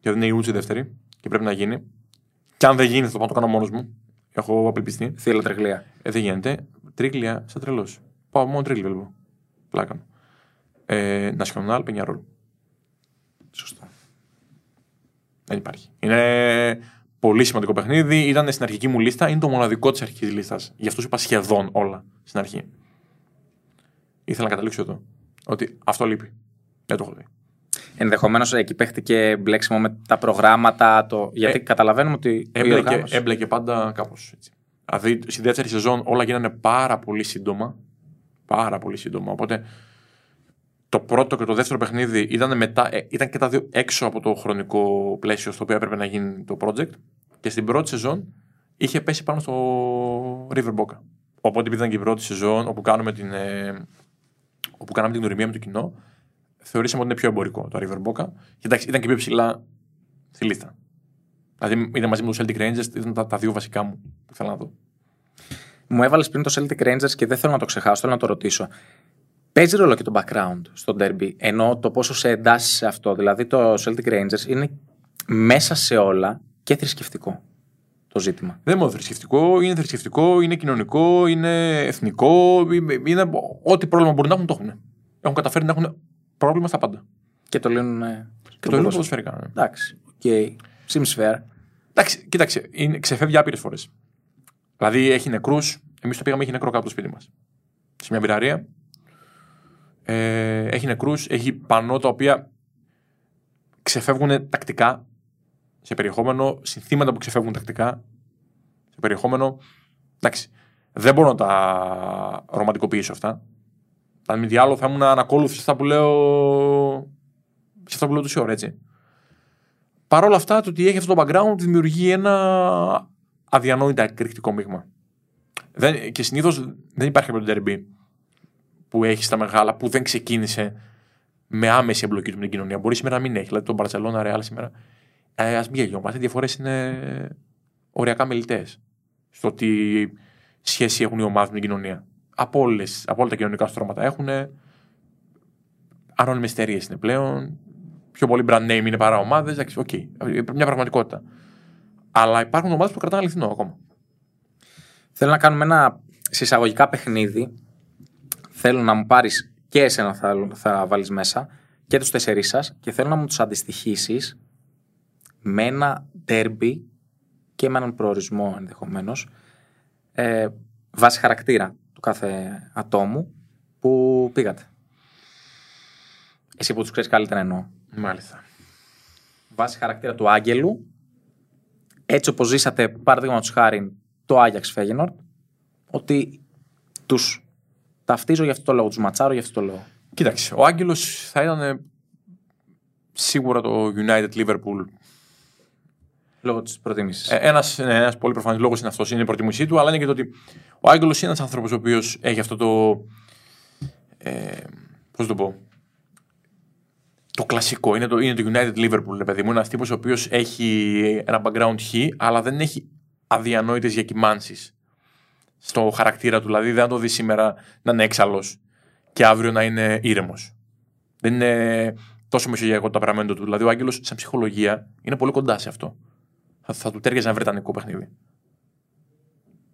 Και δεν είναι ούτε η δεύτερη και πρέπει να γίνει. Και αν δεν γίνει, θα το πάω να το κάνω μόνος μου. Έχω απελπιστεί. Θύλα τρεγλία. Ε, δεν γίνεται. Τρίγλια, σαν τρελός. Πάω μόνο τρίγλια βλέπω. Πλάκα μου. Ε, National Peñarol. Σωστό. Δεν υπάρχει. Είναι πολύ σημαντικό παιχνίδι. Ήταν στην αρχική μου λίστα. Είναι το μοναδικό της αρχικής λίστας. Γι' αυτό σου είπα σχεδόν όλα στην αρχή. Ήθελα να καταλήξω εδώ. Ότι αυτό λείπει. Δεν το έχω δει. Ενδεχομένως εκεί παίχτηκε μπλέξιμο με τα προγράμματα. Το... Γιατί Ε, καταλαβαίνουμε ότι. ο Έμπλεκε, Ιωργάνος- έμπλεκε πάντα κάπως έτσι. Δηλαδή στη δεύτερη σεζόν όλα γίνανε πάρα πολύ σύντομα. Πάρα πολύ σύντομα. Οπότε το πρώτο και το δεύτερο παιχνίδι ήταν, μετά, ε, ήταν και τα δύο έξω από το χρονικό πλαίσιο στο οποίο έπρεπε να γίνει το project. Και στην πρώτη σεζόν είχε πέσει πάνω στο River Boca. Οπότε επειδή ήταν και η πρώτη σεζόν όπου, κάνουμε την, ε, όπου κάναμε την γνωριμία με το κοινό, θεωρήσαμε ότι είναι πιο εμπορικό το River Boca. Και εντάξει, ήταν και πιο ψηλά στη λίστα. Δηλαδή ήταν μαζί με το Celtic Rangers, ήταν τα, τα δύο βασικά μου που ήθελα να δω. Μου έβαλες πριν το Celtic Rangers και δεν θέλω να το ξεχάσω, θέλω να το ρωτήσω. Παίζει ρόλο και το background στο derby, ενώ το πόσο σε εντάσσει σε αυτό. Δηλαδή το Celtic Rangers είναι μέσα σε όλα και θρησκευτικό το ζήτημα. Δεν είναι μόνο θρησκευτικό, είναι θρησκευτικό, είναι κοινωνικό, είναι εθνικό. Είναι, είναι ό,τι πρόβλημα μπορεί να έχουν, το έχουν. Έχουν καταφέρει να έχουν πρόβλημα στα πάντα. Και το λένε. ε, Και στο το λένε ποδόσφαιρο. ποδοσφαιρικά. ναι. Εντάξει. Okay. Seems fair. Εντάξει, κοίταξε, είναι, ξεφεύγει άπειρες φορές. Δηλαδή έχει νεκρούς. Εμείς το πήγαμε, έχει νεκρό κάτω από το σπίτι μας. Σε μια πυραρία. Ε, έχει νεκρούς, έχει πανό τα οποία ξεφεύγουν τακτικά σε περιεχόμενο, συνθήματα που ξεφεύγουν τακτικά σε περιεχόμενο. Εντάξει, δεν μπορώ να τα ρομαντικοποιήσω αυτά. Αν μη τι άλλο, θα ήμουν ανακόλουθος σε αυτά που λέω. σε αυτά που λέω τόση ώρα, έτσι. Παρ' όλα αυτά, το ότι έχει αυτό το background δημιουργεί ένα αδιανόητα εκρηκτικό μείγμα. Δεν, και συνήθως δεν υπάρχει κάποιο derby που έχεις στα μεγάλα που δεν ξεκίνησε με άμεση εμπλοκή του με την κοινωνία. Μπορεί σήμερα να μην έχει. Δηλαδή, το Barcelona Real σήμερα. Ε, Α μην γελιόμαστε. Οι διαφορές είναι οριακά αμελητέες. Στο τι σχέση έχουν οι ομάδες με την κοινωνία. Από, όλες, από όλα τα κοινωνικά στρώματα έχουν. Ανώνυμες εταιρείες είναι πλέον. Πιο πολύ brand name είναι παρά ομάδες. Εντάξει, οκ. Μια πραγματικότητα. Αλλά υπάρχουν ομάδες που κρατάνε αληθινό ακόμα. Θέλω να κάνουμε ένα συσσαγωγικά παιχνίδι. Θέλω να μου πάρεις και εσένα θα, θα βάλεις μέσα και τους τέσσερι σας και θέλω να μου τους αντιστοιχίσεις με ένα derby και με έναν προορισμό ενδεχομένως ε, βάσει χαρακτήρα του κάθε ατόμου που πήγατε. Εσύ που τους ξέρεις καλύτερα εννοώ. Μάλιστα. Βάσει χαρακτήρα του Άγγελου, έτσι όπως ζήσατε, παραδείγματος χάρη, το Άγιαξ Φέγενορτ, ότι τους ταυτίζω για αυτό το λόγο, τους ματσάρω για αυτό το λόγο. Κοίταξε, ο Άγγελος θα ήταν ε, σίγουρα το United Liverpool. Λόγω της προτίμησης. Ένας ένας πολύ προφανής λόγος είναι αυτός, είναι η προτιμήσή του, αλλά είναι και το ότι ο Άγγελος είναι ένας άνθρωπος ο οποίος έχει αυτό το. Ε, Πώς το πω. Το κλασικό είναι το, είναι το United Liverpool, ρε παιδί μου. Είναι ένας τύπος ο οποίος έχει ένα background χ, αλλά δεν έχει αδιανόητες διακυμάνσει στο χαρακτήρα του. Δηλαδή δεν θα το δεις σήμερα να είναι έξαλλος και αύριο να είναι ήρεμος. Δεν είναι τόσο μεσογειακό το ταπεραμέντο του. Δηλαδή ο Άγγελος, σαν ψυχολογία, είναι πολύ κοντά σε αυτό. Θα, θα του τέριαζε ένα βρετανικό παιχνίδι.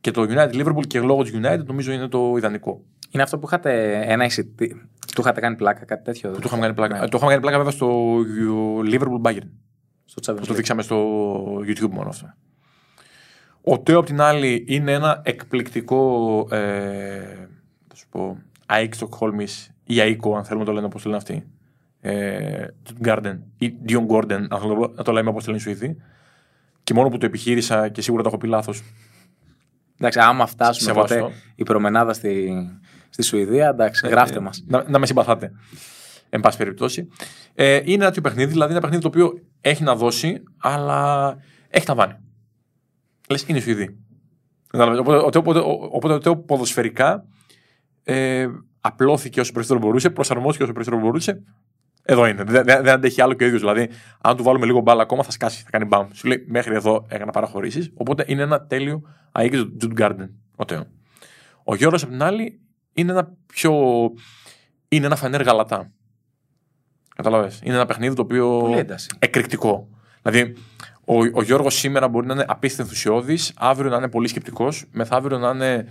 Και το United Liverpool και λόγω του United νομίζω είναι το ιδανικό. Είναι αυτό που είχατε ένα εισιτή... Του είχατε κάνει πλάκα, κάτι τέτοιο. Που το είχαμε κάνει πλάκα. Ναι. Το είχαμε κάνει πλάκα βέβαια στο Liverpool Bayern. Στο Champions Που το League. δείξαμε στο YouTube μόνο αυτό. Ο Τέο απ' την άλλη είναι ένα εκπληκτικό ε, θα σου πω, ΑΕΚ Στοκχόλμη ή ΑΕΚΟ, αν θέλουμε να το λένε όπως το λένε αυτοί. Ε, Garden ή Dion Gordon, αν θέλουμε να το λέμε όπως το λένε οι Σουηδοί. Και μόνο που το επιχείρησα και σίγουρα το έχω πει λάθος. Εντάξει, άμα φτάσουμε Σεβαστό. ποτέ η προμενάδα στη, στη Σουηδία, εντάξει, γράφτε μας. Να, να με συμπαθάτε. Εν πάση περιπτώσει. Ε, είναι ένα τέτοιο παιχνίδι, δηλαδή ένα παιχνίδι το οποίο έχει να δώσει, αλλά έχει τα βάνη. Λες, είναι Σουηδοί. Κατάλαβες. Οπότε, οπότε, οπότε, οπότε ο Τέο ποδοσφαιρικά ε, απλώθηκε όσο περισσότερο μπορούσε, προσαρμόστηκε όσο περισσότερο μπορούσε. Εδώ είναι. Δεν, δεν, δεν αντέχει άλλο και ο ίδιος. Δηλαδή, αν του βάλουμε λίγο μπάλα ακόμα, θα σκάσει, θα κάνει μπαμ. Σου λέει μέχρι εδώ έκανα παραχωρήσεις. Οπότε είναι ένα τέλειο αίκη του Τζουτ Γκάρντεν. Ο Τέο. Ο Γιώργο απ' την άλλη είναι ένα πιο. είναι ένα φανέρ γαλατά. Καταλαβες. Είναι ένα παιχνίδι το οποίο. Πολύ ένταση. Εκρηκτικό. Δηλαδή, ο, ο Γιώργος σήμερα μπορεί να είναι απίστευτα ενθουσιώδης, αύριο να είναι πολύ σκεπτικός, μεθαύριο να είναι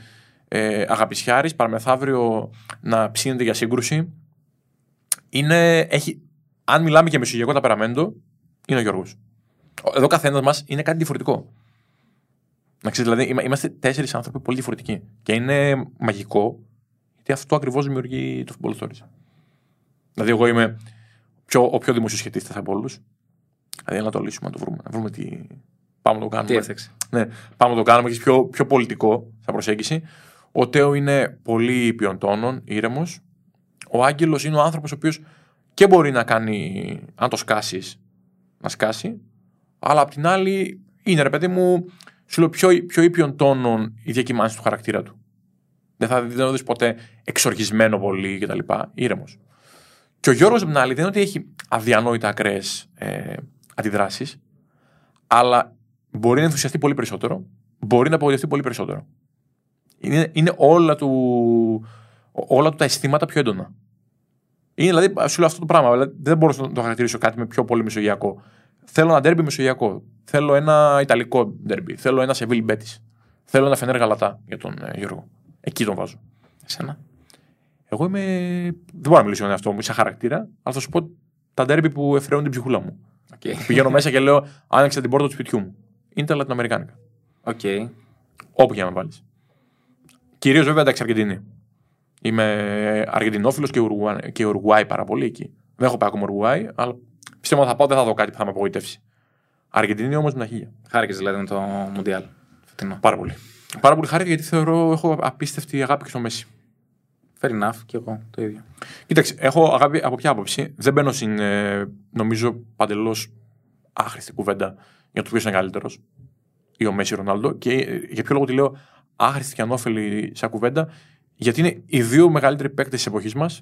ε, αγαπησιάρης, παραμεθαύριο να ψήνεται για σύγκρουση. Είναι, έχει, αν μιλάμε για μεσογειακό ταπεραμέντο, είναι ο Γιώργος. Εδώ καθένας μας είναι κάτι διαφορετικό. Να ξέρεις, δηλαδή, είμα- είμαστε τέσσερις άνθρωποι πολύ διαφορετικοί. Και είναι μαγικό, γιατί αυτό ακριβώς δημιουργεί το football stories. Δηλαδή, εγώ είμαι πιο, ο πιο δημοσιοσχετίστα από όλους. Δηλαδή, να το λύσουμε, να το βρούμε, να βρούμε τι, Πάμε να το κάνουμε. Τι έφταξε. Ναι, πάμε να το κάνουμε και είσαι πιο, πιο πολιτικό σαν προσέγγιση. Ο Τέο είναι πολύ ποιον τόνων, ήρεμος. Ο Άγγελος είναι ο άνθρωπος ο οποίος και μπορεί να κάνει, αν το σκάσεις, να σκάσει. Αλλά απ' την άλλη είναι ρε παιδί μου, σου λέω πιο, πιο ήπιον τόνων η διακυμάνση του χαρακτήρα του. Δεν θα δεν θα το δεις ποτέ εξοργισμένο πολύ κτλ. Ήρεμος. Και ο Γιώργος, απ' την άλλη, δεν είναι ότι έχει αδιανόητα ακραίες ε, αντιδράσεις, αλλά μπορεί να ενθουσιαστεί πολύ περισσότερο, μπορεί να απογοητευτεί πολύ περισσότερο. Είναι, είναι όλα, του, όλα του τα αισθήματα πιο έντονα. Είναι δηλαδή, σου λέω αυτό το πράγμα. Δηλαδή, δεν μπορώ να το χαρακτηρίσω κάτι με πιο πολύ μεσογειακό. Θέλω ένα ντέρμπι μεσογειακό. Θέλω ένα ιταλικό ντέρμπι. Θέλω ένα Σεβίλ Μπέτης. Θέλω ένα Φενέρ Γαλατά για τον ε, Γιώργο. Εκεί τον βάζω. Εσένα. Εγώ είμαι. Δεν μπορώ να μιλήσω για αυτό μου, σαν χαρακτήρα, αλλά θα σου πω τα ντέρμπι που ευφραίνουν την ψυχούλα μου. Οκ. Πηγαίνω μέσα και λέω: Άνοιξα την πόρτα του σπιτιού μου. Είναι τα Λατινοαμερικάνικα. Οκ. Όπου και να με βάλεις. Κυρίως βέβαια εντάξει Αργεντινή. Είμαι Αργεντινόφιλος και, Ουρουά- και Ουρουγουάη πάρα πολύ εκεί. Δεν έχω πάει ακόμα Ουρουγουάη, αλλά πιστεύω ότι θα πάω δεν θα δω κάτι που θα με απογοητεύσει. Αργεντινή όμως με τα χίλια. Χάρηκες δηλαδή με το Μουντιάλ. Φετινό. Πάρα πολύ. Πάρα πολύ χάρη γιατί θεωρώ έχω απίστευτη αγάπη και στο Μέση. Fair enough και εγώ το ίδιο. Κοίταξε, έχω αγάπη από ποια άποψη. Δεν μπαίνω στην, ε, νομίζω, παντελώς άχρηστη κουβέντα για το ποιος είναι καλύτερος. Ή ο Μέση ή ο Ρονάλντο. Και ε, για ποιο λόγο τη λέω άχρηστη και ανώφελη σαν κουβέντα, γιατί είναι οι δύο μεγαλύτεροι παίκτες της εποχής μας.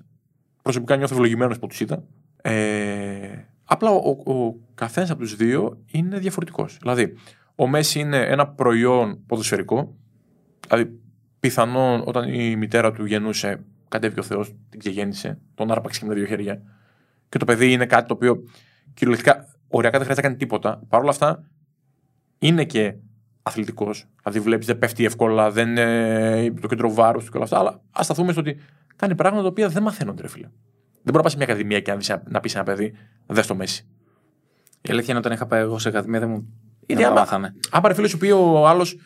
Προσωπικά νιώθω ευλογημένος που τους είδα. Ε, απλά ο, ο, ο καθένας από τους δύο είναι διαφορετικός. Δηλαδή, ο Μέση είναι ένα προϊόν ποδοσφαιρικό. Δηλαδή, πιθανόν όταν η μητέρα του γεννούσε, κατέβηκε ο Θεός, την ξεγέννησε, τον άρπαξε και με τα δύο χέρια. Και το παιδί είναι κάτι το οποίο κυριολεκτικά οριακά δεν χρειάζεται να κάνει τίποτα. Παρ' όλα αυτά, είναι και αθλητικός. Δηλαδή, βλέπεις δεν πέφτει εύκολα, δεν είναι το κέντρο βάρους του και όλα αυτά. Αλλά ας σταθούμε στο ότι κάνει πράγματα τα οποία δεν μαθαίνονται, ρε φίλε. Δεν μπορεί να πας σε μια ακαδημία και να, δεις ένα- να πεις σε ένα παιδί, δες στο Μέση. Η αλήθεια είναι όταν είχα πάει εγώ σε ακαδημία δεν μου. Είναι δεν τα άμα- μάθανε. Αν πάρει φίλο σου πει ο άλλος,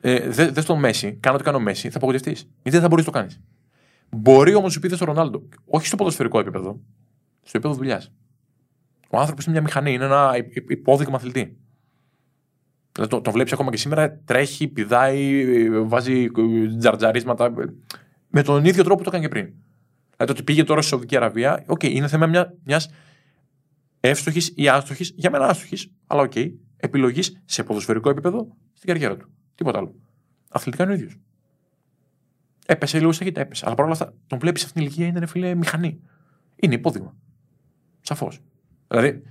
ε, δε, δες στο Μέση, κάνω ό,τι κάνω Μέση, θα απογοητευτείς. Γιατί δεν θα μπορείς να το κάνεις. Μπορεί όμως να σου πει δε στο Ρονάλντο. Όχι στο ποδοσφαιρικό επίπεδο, στο επίπεδο δουλειάς. Ο άνθρωπος είναι μια μηχανή, είναι ένα υ- υ- υπόδειγμα αθλητή. Δηλαδή, το, το βλέπεις ακόμα και σήμερα, τρέχει, πηδάει, ε, βάζει ε, τζαρτζαρίσματα. ε, Με τον ίδιο τρόπο που το έκανε και πριν. Δηλαδή το ότι πήγε τώρα στη Σαουδική Αραβία, οκ, είναι θέμα μια μιας εύστοχης ή άστοχης, για μένα άστοχης, αλλά οκ, επιλογής σε ποδοσφαιρικό επίπεδο στην καριέρα του. Τίποτα άλλο. Αθλητικά είναι ο ίδιος. Έπεσε λίγο στα έπεσε. Αλλά παρόλα αυτά, τον βλέπεις σε αυτήν την ηλικία είναι ρε φίλε μηχανή. Είναι υπόδειγμα. Σαφώς. Δηλαδή,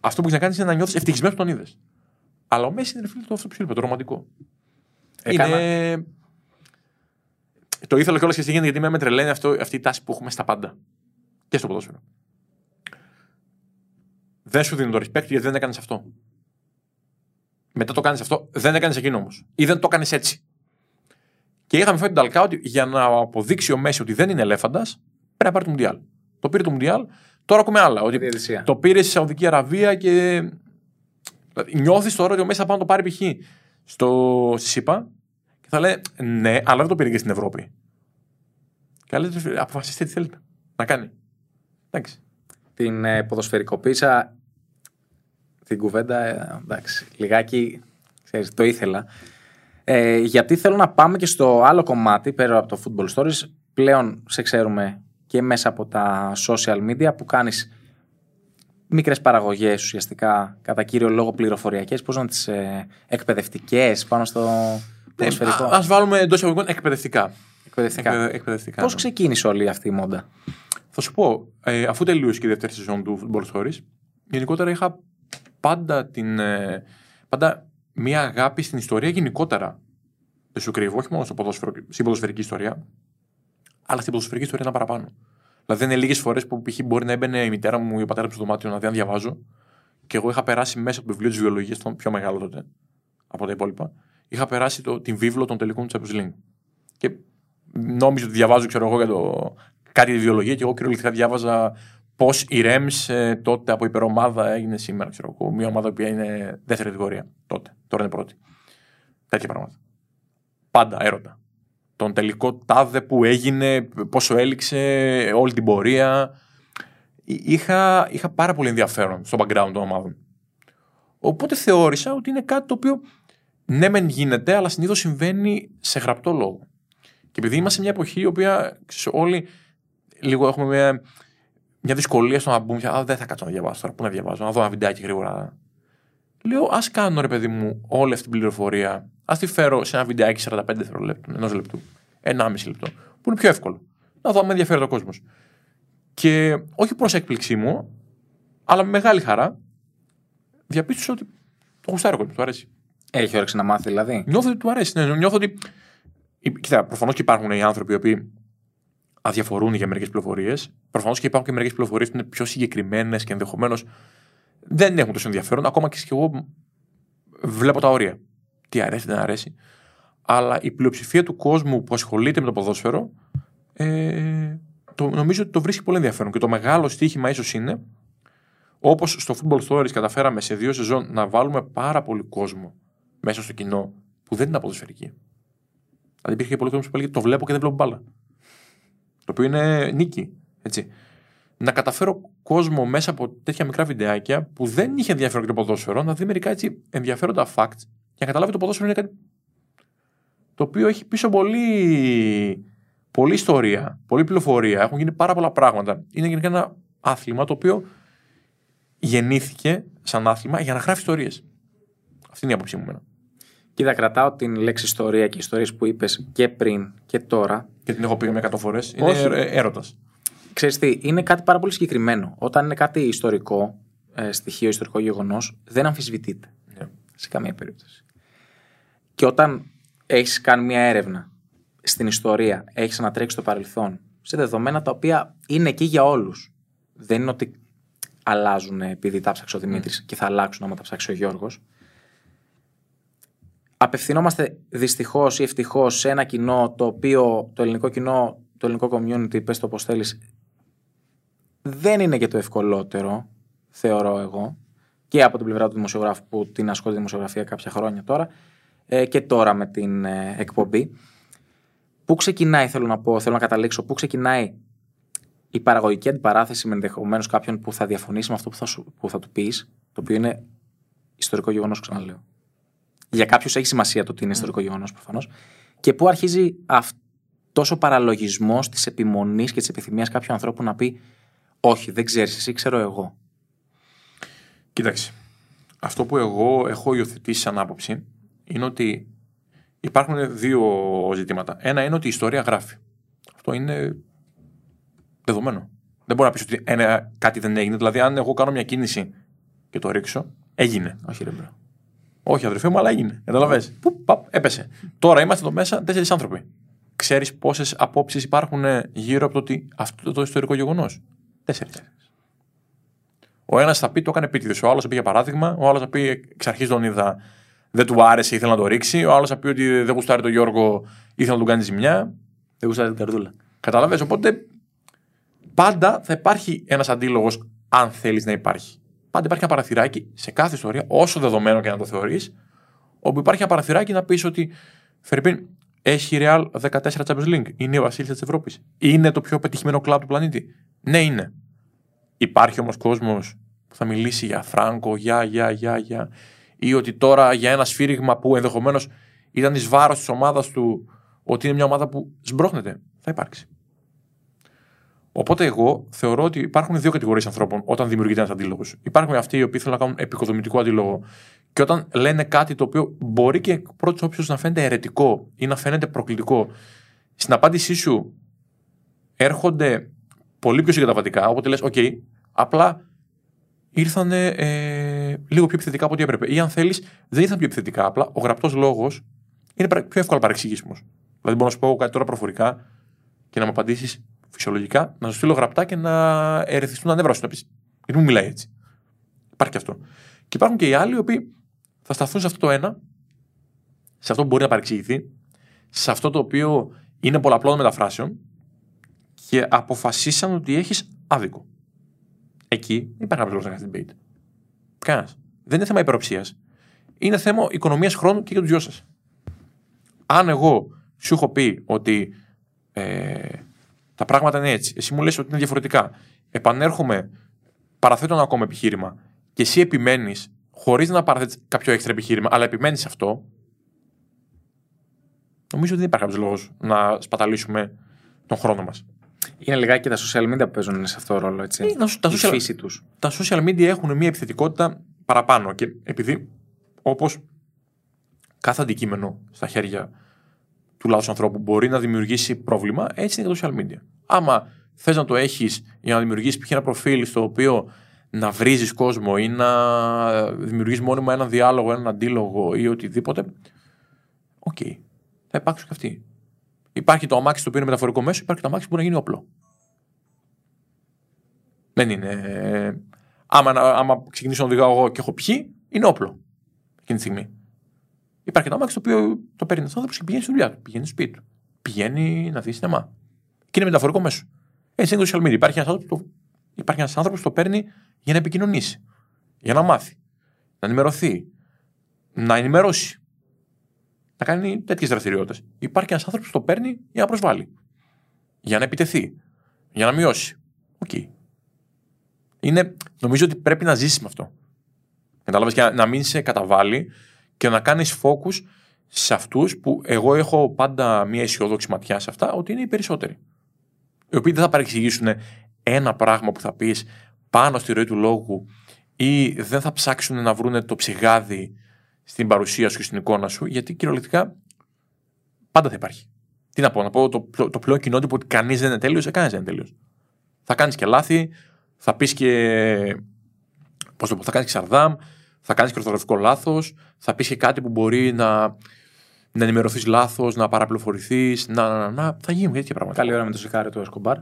αυτό που έχεις να κάνεις είναι να νιώθεις ευτυχισμένος που τον είδες. Αλλά ο Μέση είναι ρε φίλε το αυτό που σου είπα, το ρομαντικό. Έκανα- Είναι. Το ήθελα κιόλας και στη γιατί με τρελαίνει αυτό, αυτή η τάση που έχουμε στα πάντα. Και στο ποδόσφαιρο. Δεν σου δίνει το respect γιατί δεν έκανες αυτό. Μετά το κάνεις αυτό, δεν έκανες εκείνο όμως. Ή δεν το έκανε έτσι. Και είχαμε φέρει την Ταλκά ότι για να αποδείξει ο Μέση ότι δεν είναι ελέφαντας, πρέπει να πάρει το Μουντιάλ. Το πήρε το Μουντιάλ, τώρα ακούμε άλλα. Ότι Διαιτησία. το πήρε στη Σαουδική Αραβία και. Δηλαδή, νιώθεις τώρα ότι ο Μέση θα πάει να το πάρει π.χ. στο στη ΣΥΠΑ και θα λέει ναι, αλλά δεν το πήρε και στην Ευρώπη. Και θα λέτε, αποφασίστε τι θέλετε να κάνει. Εντάξει. Την ε, ποδοσφαιρικοποίησα την κουβέντα, ε, εντάξει, λιγάκι, ξέρεις, το ήθελα. Ε, γιατί θέλω να πάμε και στο άλλο κομμάτι, πέρα από το Football Stories, πλέον σε ξέρουμε και μέσα από τα social media που κάνεις μικρές παραγωγές ουσιαστικά, κατά κύριο λόγο πληροφοριακές, πώς να τις ε, εκπαιδευτικές πάνω στο ποδοσφαιρικό. Α βάλουμε εντός εισαγωγικών εκπαιδευτικά. εκπαιδευτικά. Εκπαιδε- εκπαιδευτικά. Πώς ναι. ξεκίνησε όλη αυτή η μόντα. Θα σου πω, ε, αφού τελείωσε και η δεύτερη σεζόν του Football Stories, γενικότερα είχα πάντα, την, ε, πάντα μία αγάπη στην ιστορία γενικότερα. Δεν σου κρύβω, όχι μόνο στο ποδόσφαιρο, στην ποδοσφαιρική ιστορία, αλλά στην ποδοσφαιρική ιστορία ένα παραπάνω. Δηλαδή, είναι λίγες φορές που π.χ. μπορεί να έμπαινε η μητέρα μου ή ο πατέρας μου στο δωμάτιο να δει αν διαβάζω, και εγώ είχα περάσει μέσα από το βιβλίο της βιολογίας, το πιο μεγάλο τότε από τα υπόλοιπα, είχα περάσει το, την βίβλο των τελικών του Champions League. Και νόμιζα ότι διαβάζω, ξέρω εγώ, για το, κάτι τη βιολογία και εγώ κυριολεκτικά διάβαζα πώς η Rams ε, τότε από υπερομάδα έγινε σήμερα, ξέρω εγώ. Μια ομάδα που είναι δεύτερη κατηγορία τότε. Τώρα είναι πρώτη. Τέτοια πράγματα. Πάντα έρωτα. Τον τελικό τάδε που έγινε, πόσο έληξε, όλη την πορεία. Εί- Είχα, είχα πάρα πολύ ενδιαφέρον στο background των ομάδων. Οπότε θεώρησα ότι είναι κάτι το οποίο ναι, μεν γίνεται, αλλά συνήθως συμβαίνει σε γραπτό λόγο. Και επειδή είμαστε σε μια εποχή η οποία ξέρεις, όλοι λίγο έχουμε μια, μια δυσκολία στο να μπούμε. Α, δεν θα κάτσω να διαβάσω τώρα. Πού να διαβάζω, να δω ένα βιντεάκι γρήγορα. Λέω, ας κάνω ρε παιδί μου όλη αυτή την πληροφορία, ας τη φέρω σε ένα βιντεάκι 45 δευτερολέπτου, ενός λεπτού, 1,5 λεπτό, που είναι πιο εύκολο. Να δω αν με ενδιαφέρει ο κόσμος. Και όχι προς έκπληξή μου, αλλά με μεγάλη χαρά, διαπίστωσα ότι το γουστάρει ο κόσμο, του αρέσει. Έχει όρεξη να μάθει δηλαδή; Νιώθω ότι του αρέσει. Ναι, νιώθω ότι. Κοίτα, προφανώς και υπάρχουν οι άνθρωποι οι οποίοι αδιαφορούν για μερικές πληροφορίες. Προφανώς και υπάρχουν και μερικές πληροφορίες που είναι πιο συγκεκριμένες και ενδεχομένως δεν έχουν τόσο ενδιαφέρον. Ακόμα και εγώ βλέπω τα όρια. Τι αρέσει, δεν αρέσει. Αλλά η πλειοψηφία του κόσμου που ασχολείται με το ποδόσφαιρο ε, το, νομίζω ότι το βρίσκει πολύ ενδιαφέρον. Και το μεγάλο στοίχημα ίσως είναι, όπως στο Football Stories καταφέραμε σε δύο σεζόν να βάλουμε πάρα πολύ κόσμο μέσα στο κοινό που δεν είναι ποδοσφαιρική. Δηλαδή υπήρχε πολλοί κόσμο που έλεγε Το βλέπω και δεν βλέπω μπάλα. Το οποίο είναι νίκη. Έτσι. Να καταφέρω κόσμο μέσα από τέτοια μικρά βιντεάκια που δεν είχε ενδιαφέρον για το ποδόσφαιρο να δει μερικά έτσι ενδιαφέροντα facts και να καταλάβει το ποδόσφαιρο είναι κάτι το οποίο έχει πίσω πολύ, πολύ ιστορία, πολλή πληροφορία. Έχουν γίνει πάρα πολλά πράγματα. Είναι γενικά ένα άθλημα το οποίο γεννήθηκε σαν άθλημα για να γράφει ιστορίες. Αυτή είναι η άποψή μου. Μένα. Κοίτα, κρατάω την λέξη ιστορία και ιστορίες που είπες και πριν και τώρα. Και την έχω πει με 100 φορές. Είναι Όχι. έρωτας. Ξέρεις τι, είναι κάτι πάρα πολύ συγκεκριμένο. Όταν είναι κάτι ιστορικό, ε, στοιχείο, ιστορικό γεγονός, δεν αμφισβητείται. Ναι. Σε καμία περίπτωση. Και όταν έχεις κάνει μια έρευνα στην ιστορία, έχεις ανατρέξει το παρελθόν σε δεδομένα τα οποία είναι εκεί για όλους. Δεν είναι ότι αλλάζουν επειδή τα ψάξει ο Δημήτρης και θα αλλάξουν άμα τα ψάξει ο Γιώργος. Απευθυνόμαστε δυστυχώς ή ευτυχώς σε ένα κοινό το οποίο το ελληνικό κοινό, το ελληνικό community, πες το πώς θέλεις, δεν είναι και το ευκολότερο, θεωρώ εγώ, και από την πλευρά του δημοσιογράφου που την ασχολείται δημοσιογραφία κάποια χρόνια τώρα, ε, και τώρα με την ε, εκπομπή. Πού ξεκινάει, θέλω να πω, θέλω να καταλήξω, πού ξεκινάει η παραγωγική αντιπαράθεση με ενδεχομένως κάποιον που θα διαφωνήσει με αυτό που θα, σου, που θα του πεις, το οποίο είναι ιστορικό γεγονός, ξαναλέω. Για κάποιους έχει σημασία το ότι είναι ιστορικό γεγονός προφανώς. Και πού αρχίζει αυτό ο παραλογισμός της επιμονής και της επιθυμίας κάποιου ανθρώπου να πει Όχι, δεν ξέρεις, εσύ ξέρω εγώ. Κοίταξε. Αυτό που εγώ έχω υιοθετήσει σαν άποψη είναι ότι υπάρχουν δύο ζητήματα. Ένα είναι ότι η ιστορία γράφει. Αυτό είναι δεδομένο. Δεν μπορεί να πεις ότι ένα, κάτι δεν έγινε. Δηλαδή, αν εγώ κάνω μια κίνηση και το ρίξω, έγινε. Όχι, ρε bro. Όχι, αδερφέ μου, αλλά έγινε. Κατάλαβε. Πού, παπ, έπεσε. Τώρα είμαστε εδώ μέσα τέσσερις άνθρωποι. Ξέρεις πόσες απόψεις υπάρχουν γύρω από το, ότι αυτό το ιστορικό γεγονός; Τέσσερις. Ο ένας θα πει το έκανε επίτηδες. Ο άλλος θα πει για παράδειγμα. Ο άλλος θα πει εξ αρχής τον είδα, δεν του άρεσε, ήθελε να το ρίξει. Ο άλλος θα πει ότι δεν γουστάρει τον Γιώργο, ήθελε να του κάνει ζημιά. Δεν γουστάρει την καρδούλα. Καταλαβες, οπότε πάντα θα υπάρχει ένας αντίλογος αν θέλεις να υπάρχει. Πάντα υπάρχει ένα παραθυράκι σε κάθε ιστορία, όσο δεδομένο και να το θεωρείς, όπου υπάρχει ένα παραθυράκι να πεις ότι Φερρυπίν, έχει η Real 14 Champions League. Είναι η Βασίλισσα της Ευρώπης. Είναι το πιο πετυχημένο κλαμπ του πλανήτη. Ναι, είναι. Υπάρχει όμως κόσμος που θα μιλήσει για Φράγκο, για, για, για, για. ή ότι τώρα για ένα σφύριγμα που ενδεχομένως ήταν εις βάρος της ομάδας του, ότι είναι μια ομάδα που σμπρώχνεται. Θα υπάρξει. Οπότε εγώ θεωρώ ότι υπάρχουν δύο κατηγορίες ανθρώπων όταν δημιουργείται ένας αντίλογος. Υπάρχουν αυτοί οι οποίοι θέλουν να κάνουν επικοδομητικό αντίλογο και όταν λένε κάτι το οποίο μπορεί και πρώτης όψεως να φαίνεται αιρετικό ή να φαίνεται προκλητικό, στην απάντησή σου έρχονται πολύ πιο συγκαταβατικά. Οπότε λες: OK, απλά ήρθαν ε, λίγο πιο επιθετικά από ό,τι έπρεπε. Ή αν θέλεις, δεν ήρθαν πιο επιθετικά. Απλά ο γραπτός λόγος είναι παρα- πιο εύκολα παρεξηγήσιμος. Δηλαδή, μπορώ να σου πω κάτι τώρα προφορικά και να μου απαντήσεις φυσιολογικά, να σου στείλω γραπτά και να ερεθιστούν τα νεύρα σου. Να πεις: Γιατί μου μιλάει έτσι. Υπάρχει και αυτό. Και υπάρχουν και οι άλλοι οι οποίοι θα σταθούν σε αυτό το ένα, σε αυτό που μπορεί να παρεξηγηθεί, σε αυτό το οποίο είναι πολλαπλών μεταφράσεων και αποφασίσαν ότι έχεις άδικο. Εκεί δεν υπάρχει κάποιος λόγος να κάνεις debate. Κανένας. Δεν είναι θέμα υπεροψίας. Είναι θέμα οικονομίας χρόνου και για τους δυο σας. Αν εγώ σου έχω πει ότι ε, τα πράγματα είναι έτσι, εσύ μου λες ότι είναι διαφορετικά, επανέρχομαι, παραθέτω ένα ακόμα επιχείρημα και εσύ επιμένεις χωρίς να παραθέτεις κάποιο έξτρα επιχείρημα, αλλά επιμένεις σε αυτό, νομίζω ότι δεν υπάρχει κάποιος λόγος να σπαταλήσουμε τον χρόνο μας. Είναι λιγάκι και τα social media που παίζουν σε αυτό το ρόλο, έτσι. Ε, να σου- τα Η social- φύση τους. Τα social media έχουν μια επιθετικότητα παραπάνω και επειδή όπως κάθε αντικείμενο στα χέρια του λάθο ανθρώπου μπορεί να δημιουργήσει πρόβλημα, έτσι είναι και το social media. Άμα θες να το έχεις για να δημιουργήσεις π.χ. ένα προφίλ στο οποίο να βρίζεις κόσμο ή να δημιουργήσεις μόνιμα έναν διάλογο, έναν αντίλογο ή οτιδήποτε, οκ. Θα υπάρξουν και αυτοί. Υπάρχει το αμάξι το οποίο είναι μεταφορικό μέσο, υπάρχει το αμάξι που μπορεί να γίνει όπλο. Δεν είναι. ε, Άμα, άμα ξεκινήσω να οδηγάω εγώ και έχω πιει, είναι όπλο εκείνη τη στιγμή. Υπάρχει ένα αμάξι το οποίο το παίρνει ένας άνθρωπος και πηγαίνει στη δουλειά του, πηγαίνει στο σπίτι του. Πηγαίνει να δει σινεμά. Και είναι μεταφορικό μέσο. Έτσι είναι το social media. Υπάρχει ένας άνθρωπος που υπάρχει ένας άνθρωπος που το παίρνει για να επικοινωνήσει, για να μάθει, να ενημερωθεί, να ενημερώσει, να κάνει τέτοιες δραστηριότητες. Υπάρχει ένας άνθρωπος που το παίρνει για να προσβάλλει, για να επιτεθεί, για να μειώσει. Οκ. Είναι, νομίζω ότι πρέπει να ζήσεις με αυτό. Κατάλαβες και να, να μην σε καταβάλει και να κάνεις focus σε αυτούς που εγώ έχω πάντα μια αισιόδοξη ματιά σε αυτά, ότι είναι οι περισσότεροι. Οι οποίοι δεν θα παρεξηγήσουν ένα πράγμα που θα πεις πάνω στη ροή του λόγου ή δεν θα ψάξουν να βρούνε το ψυγάδι στην παρουσία σου και στην εικόνα σου, γιατί κυριολεκτικά πάντα θα υπάρχει. Τι να πω, να πω το, πλο- το πλέον κοινότυπο ότι κανείς δεν είναι τέλειος, ε, κανένα δεν είναι τέλειος. Θα κάνεις και λάθη, θα πεις και. Πώς το πω, θα κάνεις και σαρδάμ, θα κάνεις και ορθογραφικό λάθος, θα πεις και κάτι που μπορεί να, να ενημερωθείς λάθος, να παραπληροφορηθείς, να, να, να, να, θα γίνουν τέτοια πράγματα. Καλή ώρα με το σικάρι του Εσκομπάρ.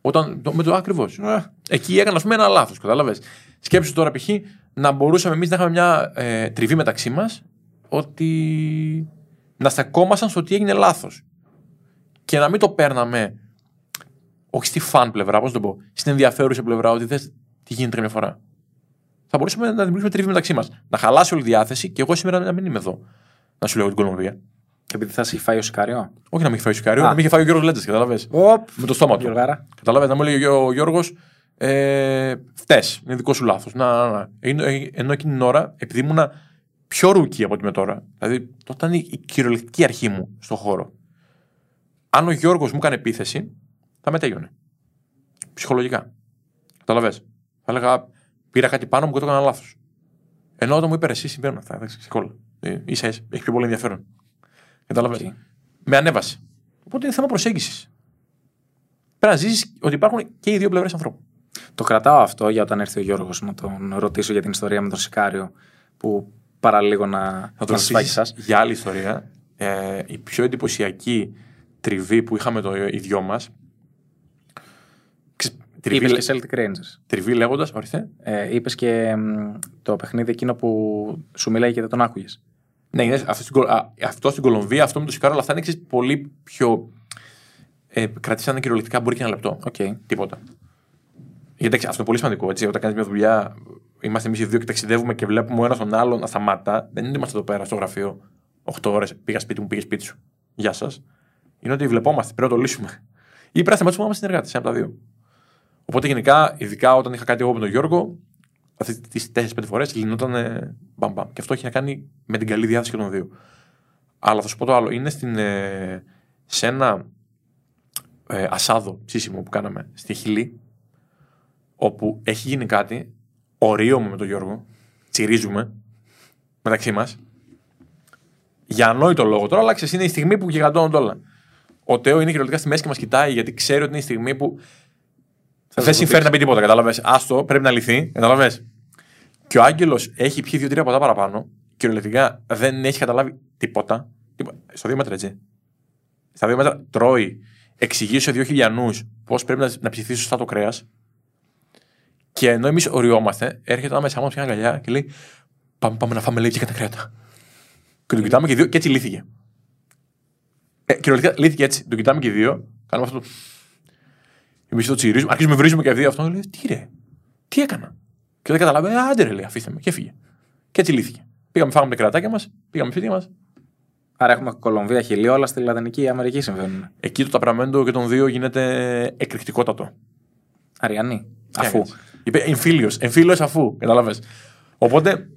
Όταν, το, με το ακριβώς. Εκεί έκανα, ας πούμε, ένα λάθος. Κατάλαβες. Σκέψου τώρα, π.χ. να μπορούσαμε εμείς να είχαμε μια ε, τριβή μεταξύ μας ότι να στεκόμασταν στο ότι έγινε λάθος. Και να μην το παίρναμε, όχι στη fun πλευρά, πώς το πω, στην ενδιαφέρουσα πλευρά, ότι δε τι γίνεται καμιά φορά. Θα μπορούσαμε να δημιουργήσουμε τριβή μεταξύ μας. Να χαλάσει όλη η διάθεση και εγώ σήμερα να μην είμαι εδώ. Να σου λέω την Κολομβία. Επειδή θα σε έχει φάει ο sicario. Όχι να μην έχει φάει ο sicario, Α. να μην είχε φάει ο Γιώργος Λέντζας, κατάλαβε. Οπ. Με το στόμα του. Γιωργάρα. Κατάλαβε να μου λέει ο Γιώργος, ε, φταίει, είναι δικό σου λάθος. Να, να, να. Ενώ, ενώ εκείνη την ώρα, επειδή ήμουν πιο rookie από ότι είμαι τώρα, δηλαδή τότε ήταν η, η κυριολεκτική αρχή μου στον χώρο. Αν ο Γιώργος μου έκανε επίθεση, θα με τελείωνε. Ψυχολογικά. Κατάλαβε. Θα έλεγα, πήρα κάτι πάνω μου και το έκανα λάθος. Ενώ όταν μου είπες εσύ συμβαίνουν αυτά, εντάξει, ξεκόλλα. Ε, ίσα ίσα, έχεις πιο πολύ ενδιαφέρον. Κατάλαβες; Οκ. Με ανέβασε. Οπότε είναι θέμα προσέγγισης. Πρέπει να ζήσεις ότι υπάρχουν και οι δύο πλευρές ανθρώπου. Το κρατάω αυτό για όταν έρθει ο Γιώργος να τον ρωτήσω για την ιστορία με τον sicario που παραλίγο να, Θα να το σας φάει και ρωτήσεις εσάς. για άλλη ιστορία. Ε, η πιο εντυπωσιακή τριβή που είχαμε το, οι δυο μας. Τριβή, Είπες και Celtic Rangers. τριβή λέγοντας, ορίστε. Ε, Είπες και μ, το παιχνίδι εκείνο που σου μιλάει και δεν τον άκουγες. Ναι, είναι αυτό, στην, Κολ- α, αυτό στην Κολομβία, αυτό με το sicario, αλλά αυτά είναι ξέρεις, πολύ πιο. Ε, κρατήσανε κυριολεκτικά μπορεί και ένα λεπτό. Οκ. Τίποτα. Γιατί εντάξει, αυτό είναι πολύ σημαντικό. Έτσι, όταν κάνεις μια δουλειά, είμαστε εμείς οι δύο και ταξιδεύουμε και βλέπουμε ο ένας τον άλλον να σταματά. Δεν είναι ότι είμαστε εδώ πέρα στο γραφείο 8 ώρες. Πήγα σπίτι μου, πήγε σπίτι σου. Γεια σας. Είναι ότι βλεπόμαστε, πρέπει να το λύσουμε. Ή πρέπει να σταματήσουμε να είμαστε συνεργάτες, ένα από τα δύο. Οπότε γενικά, ειδικά όταν είχα κάτι εγώ με τον Γιώργο, αυτές τις 4-5 φορές λυνόταν ε, μπαμ μπαμ. Και αυτό έχει να κάνει με την καλή διάθεση και των δύο. Αλλά θα σου πω το άλλο. Είναι στην, ε, σε ένα ε, ασάδο ψήσιμο που κάναμε στη Χιλή, όπου έχει γίνει κάτι, ορίωμαι με τον Γιώργο, τσιρίζουμε μεταξύ μας. Για ανόητο λόγο τώρα, αλλά ξέρεις, είναι η στιγμή που γιγαντώνονται όλα. Ο Τέο είναι κυριολεκτικά στη μέση και μας κοιτάει, γιατί ξέρει ότι είναι η στιγμή που δεν το συμφέρει να πει τίποτα. Κατάλαβες; Άστο, πρέπει να λυθεί. Κατάλαβες; Και ο Άγγελος έχει πιει δύο-τρία ποτά παραπάνω. Κυριολεκτικά δεν έχει καταλάβει τίποτα. Τίποτα. Στο δύο μέτρα, έτσι. Στα δύο μέτρα τρώει, εξηγεί σε δύο χιλιανούς πώς πρέπει να, να ψηθεί σωστά το κρέας. Και ενώ εμείς οριόμαστε, έρχεται ανάμεσά μα μια αγκαλιά και λέει: Πάμε, πάμε να φάμε λέει και κατά κρέατα. Και τον κοιτάμε και οι δύο και έτσι λύθηκε. Ε, κυριολεκτικά λύθηκε έτσι. Τον κοιτάμε και οι δύο, κάνουμε αυτό το. Εμείς το τσιρίζουμε, αρχίζουμε να βρίζουμε και οι δύο αυτό. Λέει: Τι ρε, τι έκανα; Και δεν καταλάβει, άντε ρε, λέει, αφήστε με. Και έφυγε. Και έτσι λύθηκε. Πήγαμε, φάγαμε τα κρατάκια μας, πήγαμε σπίτι μας. Άρα έχουμε Κολομβία, Χιλή, όλα στη Λατινική Αμερική συμβαίνουν. Εκεί το ταπραμέντο και των δύο γίνεται εκρηκτικότατο. Αριανή. Τι Αφού. έκανες; Είπε εμφύλιος. Εμφύλιος αφού. Κατάλαβες. Οπότε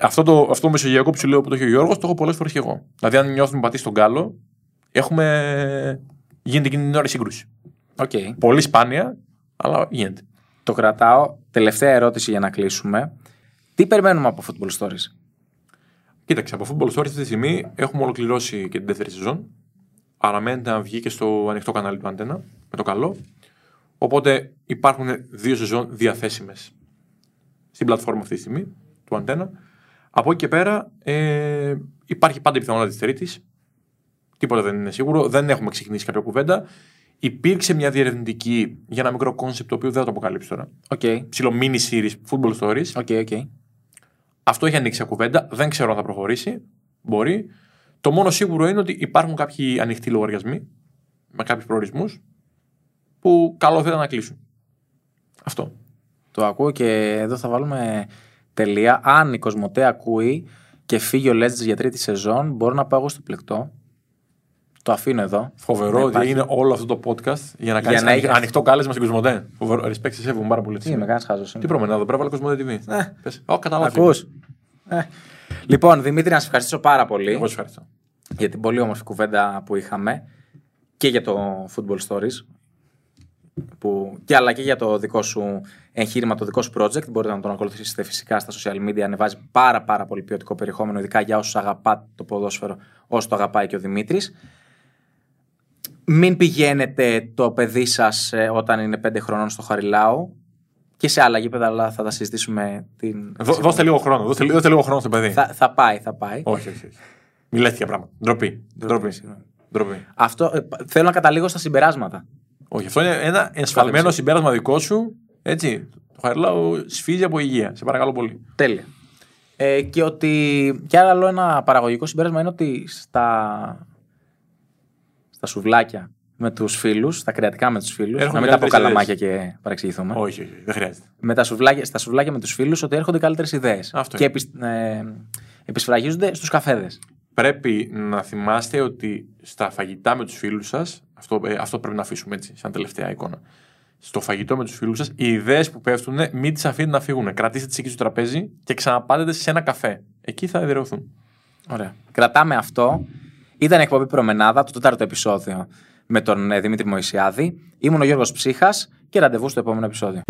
αυτό το, αυτό το μεσογειακό ψιλό που το έχει ο Γιώργος, το έχω πολλές φορές και εγώ. Δηλαδή, αν νιώθουμε πατήσει τον κάλο, έχουμε. γίνεται εκείνη την ώρα η σύγκρουση. Οκ. Πολύ σπάνια, αλλά γίνεται. Το κρατάω. Τελευταία ερώτηση για να κλείσουμε. Τι περιμένουμε από Football Stories; Κοίταξε, από Football Stories αυτή τη στιγμή έχουμε ολοκληρώσει και την δεύτερη σεζόν. Αναμένεται να βγει και στο ανοιχτό κανάλι του Αντένα, με το καλό. Οπότε υπάρχουν δύο σεζόν διαθέσιμες στην πλατφόρμα αυτή τη στιγμή του Αντένα. Από εκεί και πέρα ε, υπάρχει πάντα η πιθανότητα της τρίτης. Τίποτα δεν είναι σίγουρο. Δεν έχουμε ξεκινήσει κάποια κουβέντα. Υπήρξε μια διερευνητική για ένα μικρό concept το οποίο δεν θα το αποκαλύψω τώρα. Οκ. Ψηλό mini series Football Stories. OK, OK. Αυτό έχει ανοίξει κουβέντα. Δεν ξέρω αν θα προχωρήσει. Μπορεί. Το μόνο σίγουρο είναι ότι υπάρχουν κάποιοι ανοιχτοί λογαριασμοί με κάποιους προορισμούς που καλό θα ήταν να κλείσουν. Αυτό. Το ακούω και εδώ θα βάλουμε τελεία. Αν η Κοσμοτέ ακούει και φύγει ο Legends για τρίτη σεζόν, μπορώ να πάω εγώ στο πλεκτό. Το αφήνω εδώ. Φοβερό Να ότι υπάρχει- είναι όλο αυτό το podcast για να κάνεις να έχει- ανοιχτό κάλεσμα στην Κοσμοτέ. Φοβερό. Respect, σε σέβομαι πάρα πολύ. Τι με κάνεις χάζος. Τι προμενάδα, πρέπει να βάλω Κοσμοτέ TV. Ε. Πες. Ω, κατάλαβα. Ακούς. Ε. Λοιπόν, Δημήτρη, να σε ευχαριστήσω πάρα πολύ Εγώ σε ευχαριστώ. για την πολύ όμορφη κουβέντα που είχαμε και για το Football Stories. Που, και αλλά και για το δικό σου εγχείρημα, το δικό σου project. Μπορείτε να τον ακολουθήσετε φυσικά στα social media. Ανεβάζει πάρα, πάρα πολύ ποιοτικό περιεχόμενο, ειδικά για όσους αγαπάτε το ποδόσφαιρο, όσο το αγαπάει και ο Δημήτρης. Μην πηγαίνετε το παιδί σας όταν είναι 5 χρονών στο Χαριλάου και σε άλλα γήπεδα, αλλά θα τα συζητήσουμε την. Δώ- Δώστε λίγο χρόνο. Δώστε, δώστε λίγο χρόνο στο παιδί. Θα, θα πάει, θα πάει. Όχι, όχι. όχι. Μην λες τέτοια πράγματα. Ντροπή. Ντροπή. συγγνώμη. Ντροπή. Αυτό, ε, π- θέλω να καταλήγω στα συμπεράσματα. Όχι, αυτό είναι ένα εσφαλμένο συμπέρασμα δικό σου. Έτσι. Το Χαριλάου σφίζει από υγεία. Σε παρακαλώ πολύ. Τέλεια. Ε, και ότι. Και άλλο ένα παραγωγικό συμπέρασμα είναι ότι στα, στα σουβλάκια με τους φίλους, στα κρεατικά με τους φίλους. Έρχονται Να μην τα πω καλύτερες καλαμάκια και παρεξηγηθούμε. Όχι, όχι, δεν χρειάζεται. Με τα σουβλάκια, στα σουβλάκια με τους φίλους ότι έρχονται καλύτερες ιδέες. Αυτό Και είναι. επισ, ε, επισφραγίζονται στους καφέδες. Πρέπει να θυμάστε ότι στα φαγητά με τους φίλους σας, αυτό, ε, αυτό πρέπει να αφήσουμε έτσι, σαν τελευταία εικόνα. Στο φαγητό με τους φίλους σας, οι ιδέες που πέφτουν, μην τις αφήνετε να φύγουν. Κρατήστε τις εκεί στο τραπέζι και ξαναπάτε σε ένα καφέ. Εκεί θα εδραιωθούν. Ωραία. Κρατάμε αυτό. Ήταν η εκπομπή Προμενάδα, το τέταρτο επεισόδιο με τον ε, Δημήτρη Μωησιάδη. Ήμουν ο Γιώργος Ψύχας και ραντεβού στο επόμενο επεισόδιο.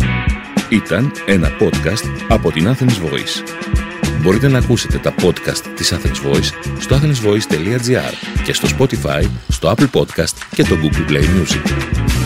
Ήταν ένα podcast από την Athens Voice. Μπορείτε να ακούσετε τα podcast της Athens Voice στο athensvoice.gr και στο Spotify, στο Apple Podcast και το Google Play Music.